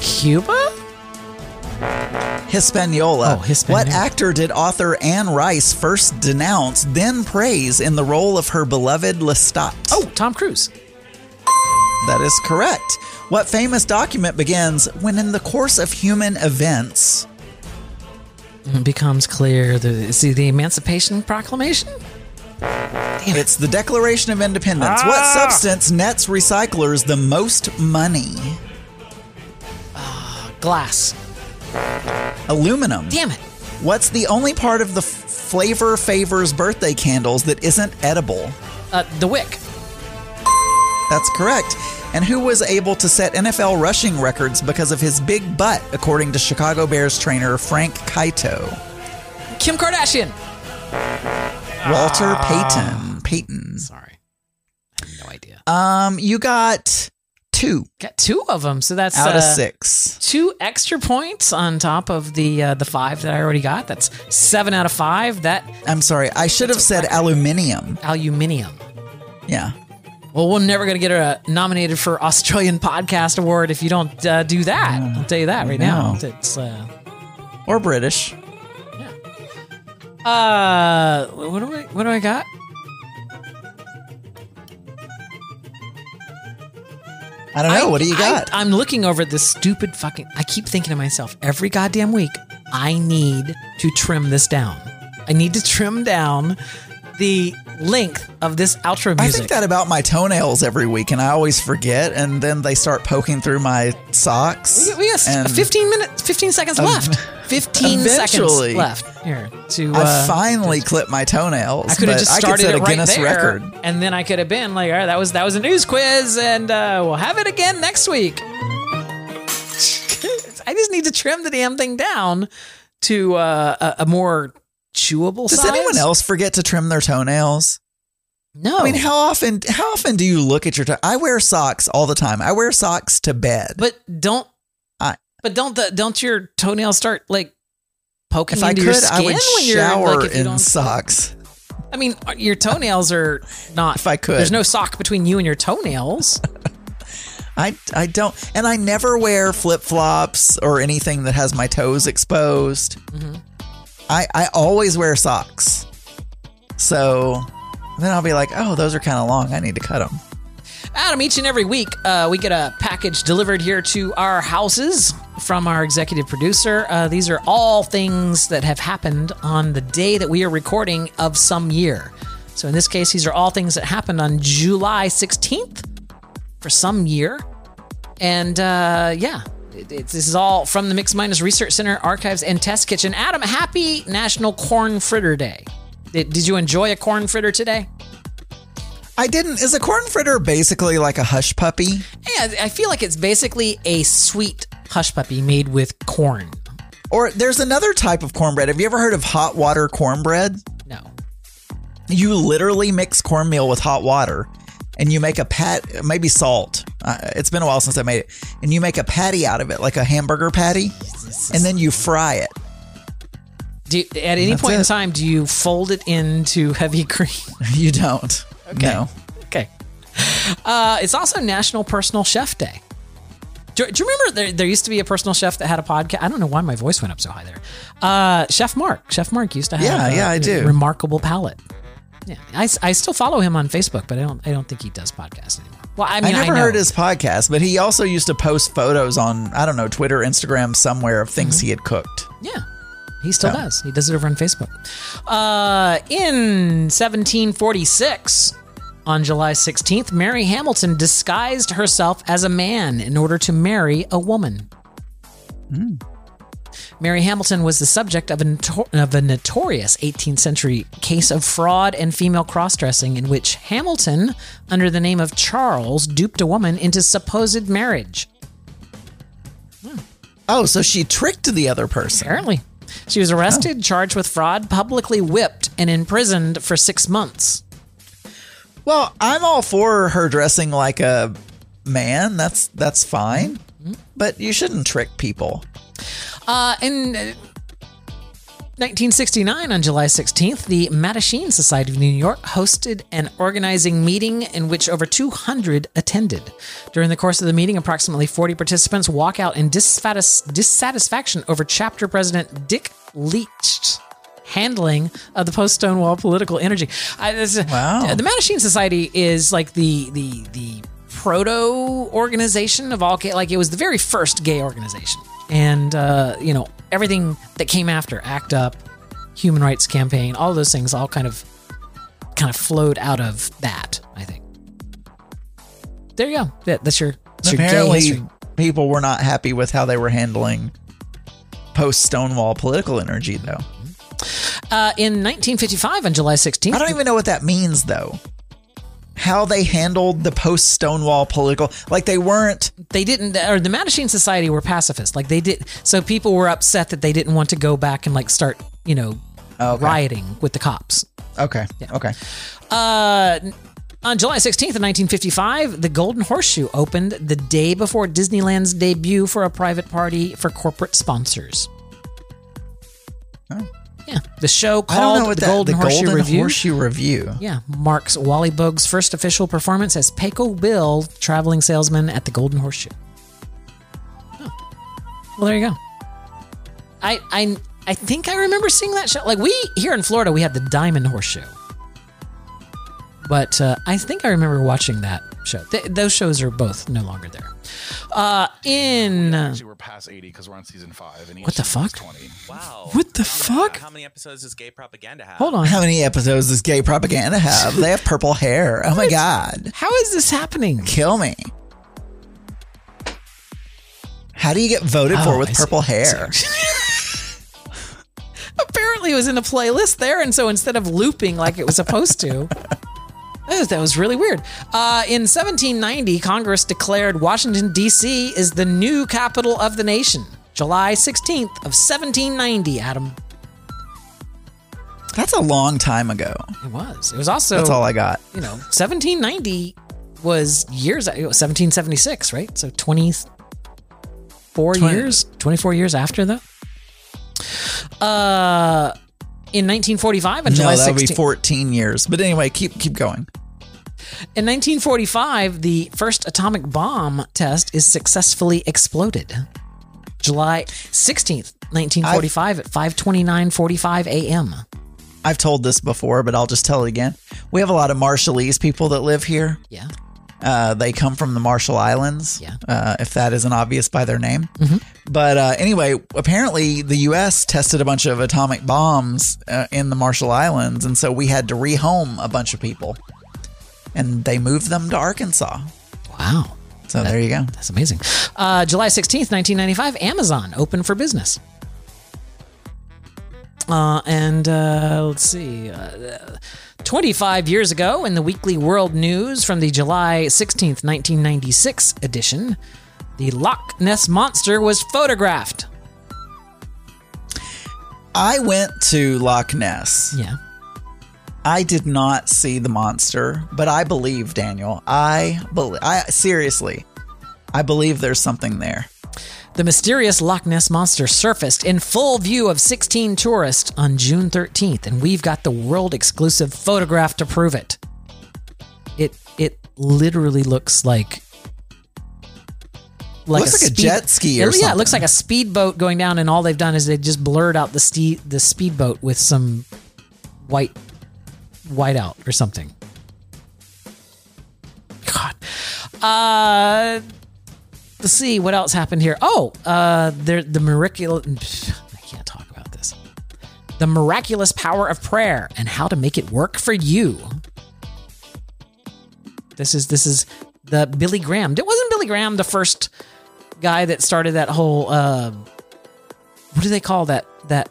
Cuba. Hispaniola. Oh, Hispaniola. What actor did author Anne Rice first denounce, then praise in the role of her beloved Lestat? Oh, Tom Cruise. That is correct. What famous document begins when, in the course of human events, It becomes clear. The see the Emancipation Proclamation. it's the Declaration of Independence? What Ah! substance nets recyclers the most money? Glass. Aluminum. Damn it. What's the only part of the Flavor Favors birthday candles that isn't edible? Uh, the wick. That's correct. And who was able to set NFL rushing records because of his big butt, according to Chicago Bears trainer Frank Caito? Kim Kardashian. Walter Payton. Payton. Sorry. I have no idea. Um, you got two Got two of them, so that's out of uh, six. Two extra points on top of the uh, the five that I already got. That's seven out of five. That I'm sorry, I should have said aluminium. aluminium. Yeah. Well, we're never going to get a nominated for Australian Podcast Award if you don't uh, do that. I'll tell you that right now. It's uh, Or British. Yeah. Uh, what do I what do I got? I don't know. what do you I- got? I'm looking over this stupid fucking. I keep thinking to myself every goddamn week. I need to trim this down. I need to trim down the length of this outro music. I think that about my toenails every week, and I always forget, and then they start poking through my socks. we we got 15 minutes, 15 seconds Ev- left. 15 seconds left here to. I uh, finally clipped my toenails. I could have just I could started set it a right Guinness there, record. and then I could have been like, "All right, that was that was a news quiz, and uh, we'll have it again next week." [LAUGHS] I just need to trim the damn thing down to uh, a, a more chewable Does size. anyone else forget to trim their toenails? No, I mean, how often? How often do you look at your? toe? I wear socks all the time. I wear socks to bed. but don't. I- but don't the don't your toenails start like poking if I into could, your skin I would when you're shower like if you in don't socks. I mean, your toenails are not. If I could. there's no sock between you and your toenails. [LAUGHS] I I don't, and I never wear flip flops or anything that has my toes exposed. Mm-hmm. I I always wear socks. So then I'll be like, oh, those are kind of long. I need to cut them. Adam, each and every week, uh, we get a package delivered here to our houses from our executive producer. Uh, these are all things that have happened on the day that we are recording of some year. So in this case, these are all things that happened on July 16th for some year. And uh, yeah, this is all from the Mix Minus Research Center, Archives, and Test Kitchen. Adam, happy National Corn Fritter Day. Did, did you enjoy a corn fritter today? I didn't. Is a corn fritter basically like a hush puppy? Yeah, I feel like it's basically a sweet hush puppy made with corn. Or there's another type of cornbread. Have you ever heard of hot water cornbread? No. You literally mix cornmeal with hot water and you make a pat, maybe salt. Uh, it's been a while since I made it. And you make a patty out of it, like a hamburger patty, and then you fry it. Do you, at any That's point in time, do you fold it into [LAUGHS] heavy cream? [LAUGHS] You don't. No. Okay. Uh, it's also National Personal Chef Day. Do, do you remember there, there used to be a personal chef that had a podcast? I don't know why my voice went up so high there. Uh, chef Mark. Chef Mark used to have Yeah, a, yeah, I a do. remarkable palate. Yeah, I, I still follow him on Facebook, but I don't I don't think he does podcasts anymore. Well, I I, mean, I, never know. heard his podcast, but he also used to post photos on, I don't know, Twitter, Instagram, somewhere of things he had cooked. Yeah, he still does. He does it over on Facebook. Uh, in 1746, on July 16th, Mary Hamilton disguised herself as a man in order to marry a woman. Mary Hamilton was the subject of a, notor- of a notorious 18th century case of fraud and female cross dressing, in which Hamilton, under the name of Charles, duped a woman into supposed marriage. Hmm. Oh, so she tricked the other person. Apparently. She was arrested, charged with fraud, publicly whipped, and imprisoned for six months. Well, I'm all for her dressing like a man. That's that's fine. Mm-hmm. But you shouldn't trick people. Uh, in uh, 1969, on July 16th, the Mattachine Society of New York hosted an organizing meeting in which over 200 attended. During the course of the meeting, approximately 40 participants walk out in dissatis- dissatisfaction over chapter president Dick Leitsch's handling of the post Stonewall political energy. I, this, Wow. The Mattachine Society is like the the the proto organization of all gay. Like it was the very first gay organization, and uh, you know everything that came after ACT UP, Human Rights Campaign, all those things, all kind of kind of flowed out of that. I think. There you go. That, that's your, that's your gay Apparently, history. people were not happy with how they were handling post Stonewall political energy, though. Uh, in 1955, on July 16th, I don't even know what that means, though. How they handled the post Stonewall political, like they weren't. they didn't or the Mattachine Society were pacifist. Like they did so people were upset that they didn't want to go back and like start, you know, Okay. rioting with the cops. Okay. Okay. Uh on July 16th of 1955, the Golden Horseshoe opened the day before Disneyland's debut for a private party for corporate sponsors. Yeah, the show called the that Golden, the Horseshoe Golden Revue. Horseshoe Revue. Yeah, marks Wally Boag's first official performance as Pecos Bill, traveling salesman at the Golden Horseshoe. Oh. Well, there you go. I I I think I remember seeing that show. Like we here in Florida, we had the Diamond Horseshoe, but uh, I think I remember watching that show. Th- those shows are both no longer there. Uh, in Actually, we're past 80 because we're on season five. And What the fuck? 20. Wow. What the fuck? How many episodes does gay propaganda have? hold on, How many episodes does gay propaganda have? They have purple hair. Oh my god. how is this happening? Kill me. How do you get voted Oh, for with I see. purple hair? [LAUGHS] apparently it was in a playlist there and so instead of looping like it was supposed to that was- that was really weird uh, in 1790 congress declared washington d.c. is the new capital of the nation july 16th of 1790 adam That's a long time ago. it was it was also That's all I got. you know 1790 was years it was 1776 right so 24 Twenty- years 24 years after that uh in 1945 on No, July that would be 14 years. But anyway, keep keep going. In 1945, the first atomic bomb test is successfully exploded. July 16th, 1945 at 5:29:45 a.m. I've told this before, but I'll just tell it again. We have a lot of Marshallese people that live here. Yeah. Uh, they come from the Marshall Islands, Yeah. uh, if that isn't obvious by their name. But uh, anyway, apparently the U.S. tested a bunch of atomic bombs uh, in the Marshall Islands, and so we had to rehome a bunch of people, and they moved them to Arkansas. Wow. So there you go. That's amazing. Uh, July 16th, 1995, Amazon open for business. Uh, and uh, let's see. Uh, 25 years ago, in the Weekly World News from the July 16th, 1996 edition, the Loch Ness Monster was photographed. I went to Loch Ness. Yeah. I did not see the monster, but I believe Daniel. I believe. I seriously, I believe there's something there. The mysterious Loch Ness monster surfaced in full view of 16 tourists on June 13th, and we've got the world exclusive photograph to prove it. It it literally looks like Looks like a jet ski or It- Yeah, it looks like a speedboat going down, and all they've done is they just blurred out the ste- the speedboat with some white white out or something. God. Uh let's see what else happened here. Oh, uh there the miraculous [SIGHS] I can't talk about this. The miraculous power of prayer and how to make it work for you. This is this is the Billy Graham. It wasn't Billy Graham the first guy that started that whole uh what do they call that that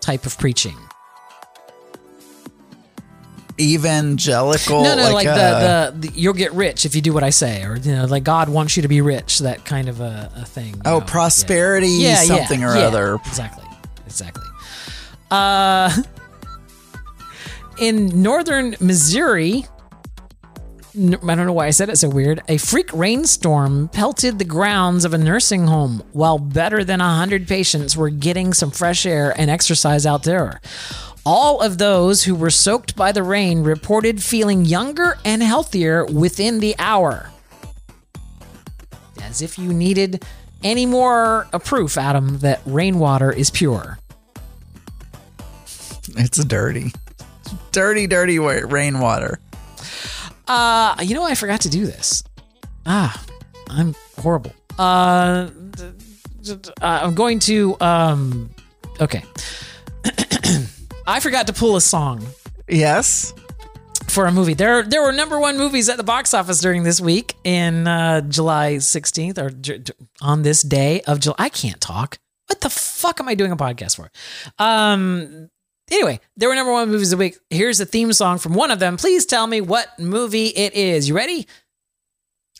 type of preaching? Evangelical. no, no, like, uh, the, the the you'll get rich if you do what I say, or you know, like God wants you to be rich. That kind of a, a thing. Oh, know? prosperity Yeah, yeah, something or yeah, other. Exactly, exactly. Uh, [LAUGHS] in northern Missouri, I don't know why I said it so weird. A freak rainstorm pelted the grounds of a nursing home while better than 100 patients were getting some fresh air and exercise out there. All of those who were soaked by the rain reported feeling younger and healthier within the hour. As if you needed any more a proof, Adam, that rainwater is pure. It's dirty. Dirty, dirty rainwater. Uh, you know, I forgot to do this. Ah, I'm horrible. Uh, uh, I'm going to. Um, okay. [CLEARS THROAT] I forgot to pull a song Yes. for a movie. There, there were number one movies at the box office during this week in uh, July 16th or j- j- on this day of July. I can't talk. What the fuck am I doing a podcast for? Um. Anyway, there were number one movies of the week. Here's the theme song from one of them. Please tell me what movie it is. You ready?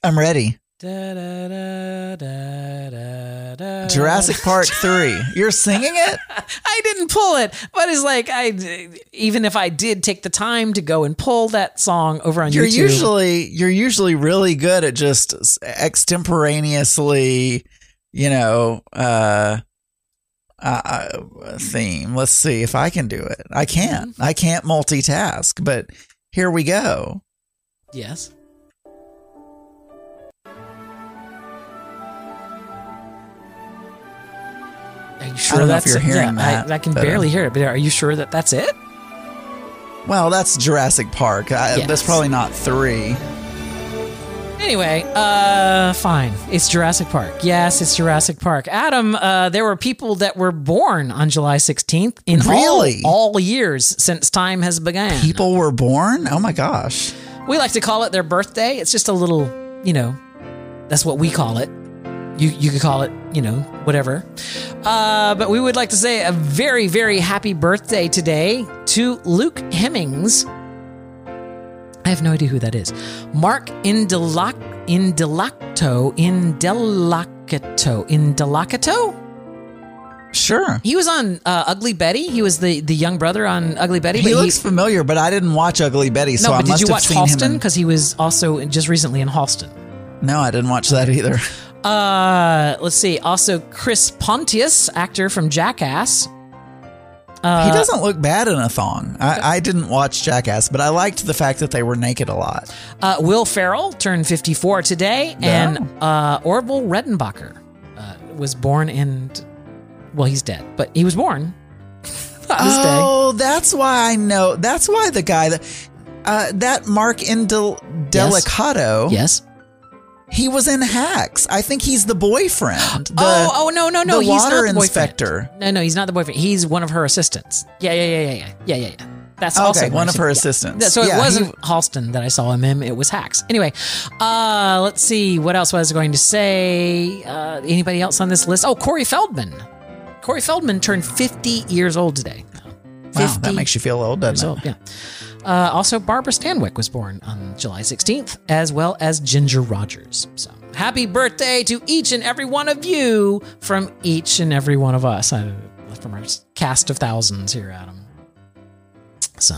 I'm ready. Da, da, da, da, da, da. Jurassic Park 3. You're singing it? [LAUGHS] I didn't pull it, but it's like I even if I did take the time to go and pull that song over on You're YouTube. usually you're usually really good at just extemporaneously, you know, uh uh, theme. Let's see if I can do it. I can't. Mm-hmm. I can't multitask, but here we go. yes. Are you sure don't know if that's you're it? hearing yeah, that, I, I can but, uh, barely hear it, but are you sure that that's it? Well, that's Jurassic Park. I, Yes. That's probably not 3. Anyway, uh, fine. It's Jurassic Park. Yes, it's Jurassic Park. Adam, uh, there were people that were born on July 16th in all- Really? all, years since time has begun. People were born? Oh my gosh. We like to call it their birthday. It's just a little, you know, that's what we call it. You you could call it, you know, whatever. Uh, but we would like to say a very very happy birthday today to Luke Hemmings. I have no idea who that is. Mark Indelac Indelacto Indelacto Indelacto. Sure. He was on uh, Ugly Betty. He was the the young brother on Ugly Betty. He looks familiar, but I didn't watch Ugly Betty, so no, I but must did you have watch seen him Halston? in- Because he was also just recently in Halston. No, I didn't watch that either. Uh, let's see. Also, Chris Pontius, actor from Jackass. Uh, he doesn't look bad in a thong. I, I didn't watch Jackass, but I liked the fact that they were naked a lot. Uh, Will Ferrell turned 54 today, and uh, Orville Redenbacher uh, was born in. Well, he's dead, but he was born [LAUGHS] this day. Oh, that's why I know. That's why the guy that uh, that Mark Indel Delicato. Yes. He was in Hacks. I think he's the boyfriend. The, oh, oh no, no, no! the he's water not the boyfriend. inspector. No, no, he's not the boyfriend. He's one of her assistants. Yeah, yeah, yeah, yeah, yeah, yeah, yeah. yeah. That's Okay, also one of her assistants. Yeah, So it Yeah, wasn't he- Halston that I saw him in. It was Hacks. Anyway, uh, let's see what else was I going to say. Uh, anybody else on this list? Oh, Corey Feldman. Corey Feldman turned 50 years old today. Wow, that makes you feel old, doesn't old, it? yeah. Uh, also, Barbara Stanwyck was born on July 16th, as well as Ginger Rogers. So, happy birthday to each and every one of you from each and every one of us, from our cast of thousands here, Adam. So,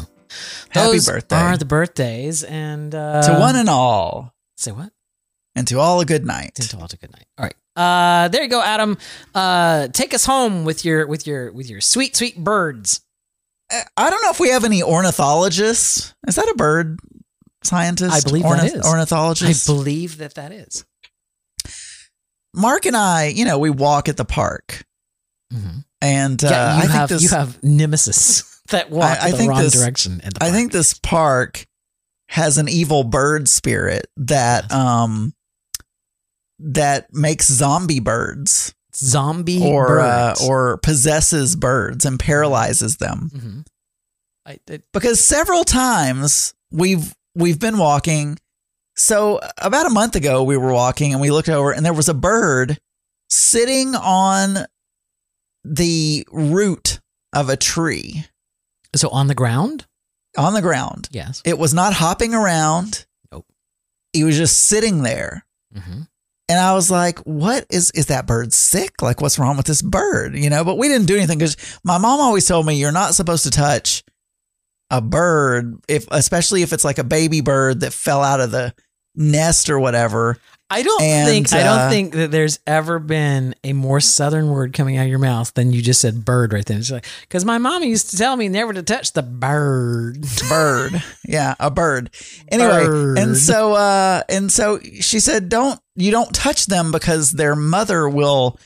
Happy those birthday. are the birthdays, and uh, to one and all, say what? and to all a good night. To all a good night. All right. Uh, there you go, Adam. Uh, take us home with your with your with your sweet sweet birds. I don't know if we have any ornithologists. Is that a bird scientist? I believe Ornith- that is ornithologist. I believe that that is. Mark and I, you know, we walk at the park, and uh, Mm-hmm. yeah, I you think have this, you have nemesis [LAUGHS] that walk I- I the think wrong this- direction. In the I park. think this park has an evil bird spirit that um that makes zombie birds zombie or uh, or possesses birds and paralyzes them. Mhm. I, it, because several times we've we've been walking. So about a month ago, we were walking and we looked over and there was a bird sitting on the root of a tree So on the ground? on the ground. Yes. It was not hopping around. Nope. He was just sitting there. hmm And I was like, what is, is that bird sick? Like, what's wrong with this bird? You know, but we didn't do anything because my mom always told me you're not supposed to touch a bird if, especially if it's like a baby bird that fell out of the nest or whatever. I don't And, think I don't uh, think that there's ever been a more southern word coming out of your mouth than you just said bird right then. It's like because my mom used to tell me never to touch the bird. [LAUGHS] bird. Yeah, a bird. Anyway, Bird. and so uh and so she said don't you don't touch them because their mother will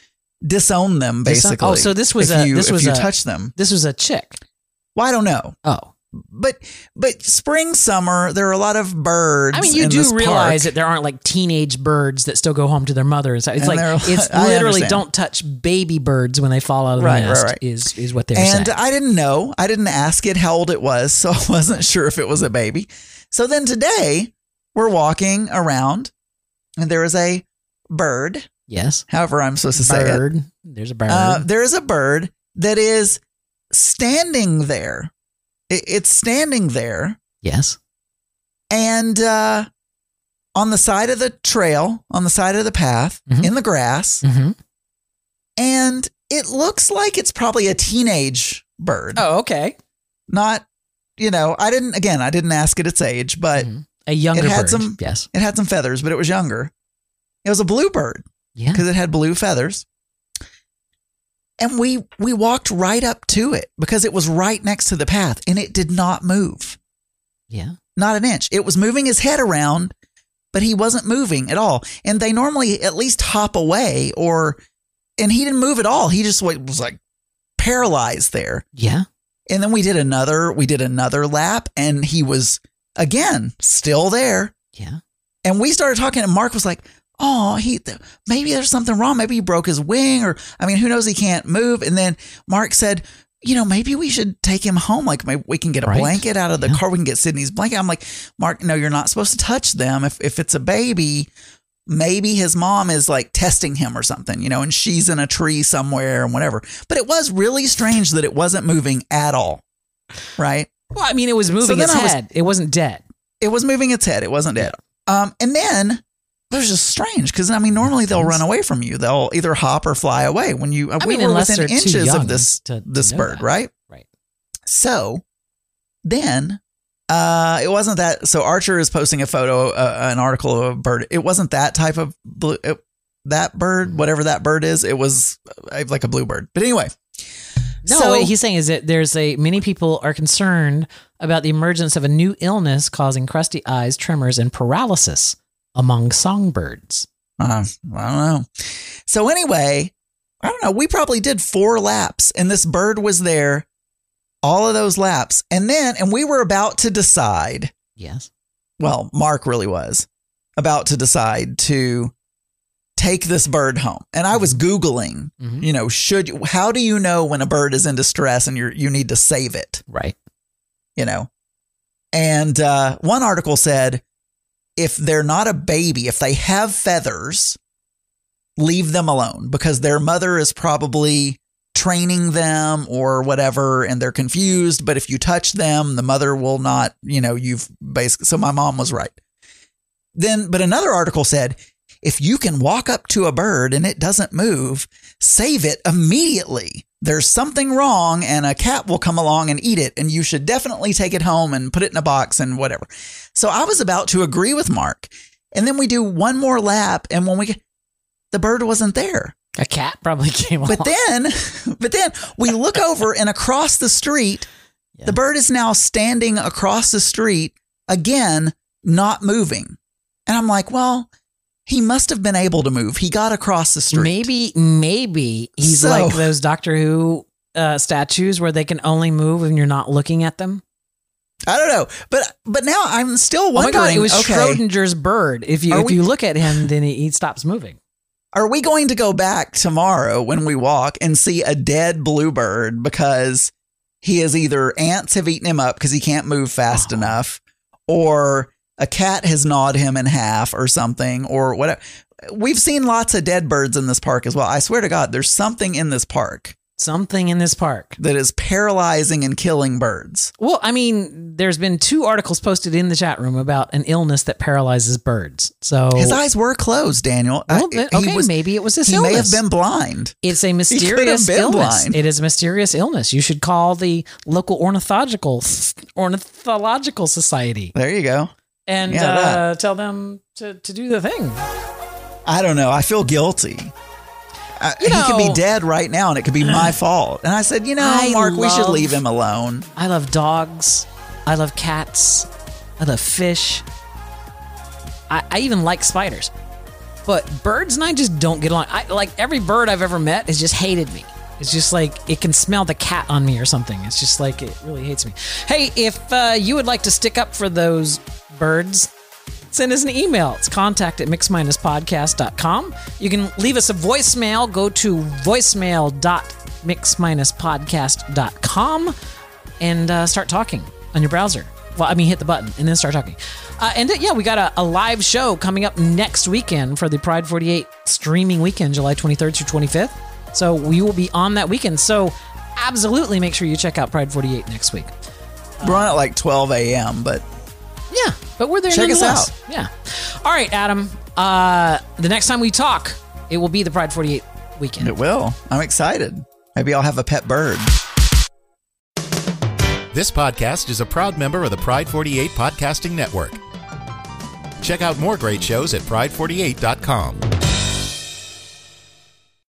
disown them Disown- oh, basically. oh, so this was a- you, this was a- touch them. This was a chick. Well, I don't know. Oh, But but spring summer there are a lot of birds. I mean, you do realize park. that there aren't like teenage birds that still go home to their mother. It's, And like it's [LAUGHS] literally don't touch baby birds when they fall out of the Right, right, nest. right. Is is what they're and saying. I didn't know. I didn't ask it how old it was, [LAUGHS] so I wasn't sure if it was a baby. So then today we're walking around, and there is a bird. yes, However, I'm supposed to say it. bird. There's a bird. Uh, there is a bird that is standing there. It- it's standing there, yes. and uh, on the side of the trail, on the side of the path, Mhm. in the grass, hmm and it looks like it's probably a teenage bird. Oh, okay. Not, you know, I didn't. Again, I didn't ask it its age, but Mhm. A younger it had bird. some- yes. it had some feathers, but it was younger. It was a blue bird. Yeah. because it had blue feathers. And we we walked right up to it because it was right next to the path and it did not move. Yeah. Not an inch. It was moving his head around, but he wasn't moving at all. And they normally at least hop away or and he didn't move at all. He just was like paralyzed there. Yeah. And then we did another we did another lap and he was again still there. Yeah. And we started talking, and Mark was like, "Oh, he th- maybe there's something wrong. Maybe he broke his wing, or I mean, who knows? He can't move." And then Mark said, "You know, maybe we should take him home. Like, maybe we can get a Right. blanket out of the Yeah. car. We can get Sydney's blanket." I'm like, "Mark, no, you're not supposed to touch them. If if it's a baby." Maybe his mom is like testing him or something, you know, and she's in a tree somewhere and whatever. But it was really strange that it wasn't moving at all. Right? Well, I mean, it was moving then its was- head. it wasn't dead. it was moving its head. It wasn't dead. Um, and then it was just strange because I mean, normally they'll run away from you. They'll either hop or fly away when you. uh, I we mean, were unless within inches of this to- to this know bird, that. right? Right. So then, uh, it wasn't that. So Archer is posting a photo, uh, an article of a bird. It wasn't that type of blue. It, that bird, whatever that bird is, it was uh, like a bluebird. But anyway, No, So- what he's saying is that there's a many people are concerned about the emergence of a new illness causing crusty eyes, tremors, and paralysis among songbirds. Uh, I don't know. So anyway, I don't know. We probably did four laps, and this bird was there all of those laps, and then and we were about to decide. Yes. Well, Mark really was about to decide to take this bird home, and I was googling. Mhm. You know, should how do you know when a bird is in distress and you you need to save it? Right. you know. And uh, one article said if they're not a baby, if they have feathers, leave them alone because their mother is probably training them or whatever and they're confused. But if you touch them, the mother will not, you know, you've basically. So my mom was right. Then, but another article said if you can walk up to a bird and it doesn't move, save it immediately. There's something wrong and a cat will come along and eat it and you should definitely take it home and put it in a box and whatever. So I was about to agree with Mark. And then we do one more lap and when we the bird wasn't there. A cat probably [LAUGHS] came along. But then [LAUGHS] but then we look over and across the street Yeah. the bird is now standing across the street again not moving. And I'm like, well, he must have been able to move. He got across the street. Maybe, maybe he's So- like those Doctor Who uh, statues where they can only move when you're not looking at them. I don't know, but but now I'm still Oh my wondering. god, it was okay, Schrodinger's bird. If you if we- you look at him, then he, he stops moving. are we going to go back tomorrow when we walk and see a dead bluebird because he is either ants have eaten him up because he can't move fast Oh. enough, or a cat has gnawed him in half or something, or whatever. We've seen lots of dead birds in this park as well. I swear to God, there's something in this park something in this park. that is paralyzing and killing birds. Well, I mean, there's been two articles posted in the chat room about an illness that paralyzes birds. So His eyes were closed, Daniel. Well, I- okay, was- maybe it was his He may have been blind. It's a [LAUGHS] mysterious illness. blind. It is a mysterious illness. You should call the local ornithological ornithological society There you go. And Yeah, uh, tell them to, to do the thing. I don't know. I feel guilty. I, You he could be dead right now, and it could be my [SIGHS] fault. And I said, you know, I Mark, we should leave him alone. I love dogs. I love cats. I love fish. I, I even like spiders. But birds and I just don't get along. I, like every bird I've ever met has just hated me. It's just like it can smell the cat on me or something. It's just like it really hates me. Hey, if uh, you would like to stick up for those birds, send us an email. It's contact at mix-podcast.com. You can leave us a voicemail. Go to voicemail.mix-podcast.com and uh, start talking on your browser. Well, I mean, hit the button and then start talking. Uh, and uh, yeah, we got a, a live show coming up next weekend for the Pride 48 streaming weekend, July 23rd through 25th. So we will be on that weekend. So absolutely make sure you check out Pride 48 next week. We're on at like 12 a.m., but Yeah, but we're there Check us nonetheless. Yeah. All right, Adam. Uh, the next time we talk, it will be the Pride 48 weekend. it will. I'm excited. Maybe I'll have a pet bird. This podcast is a proud member of the Pride 48 Podcasting Network. Check out more great shows at pride48.com.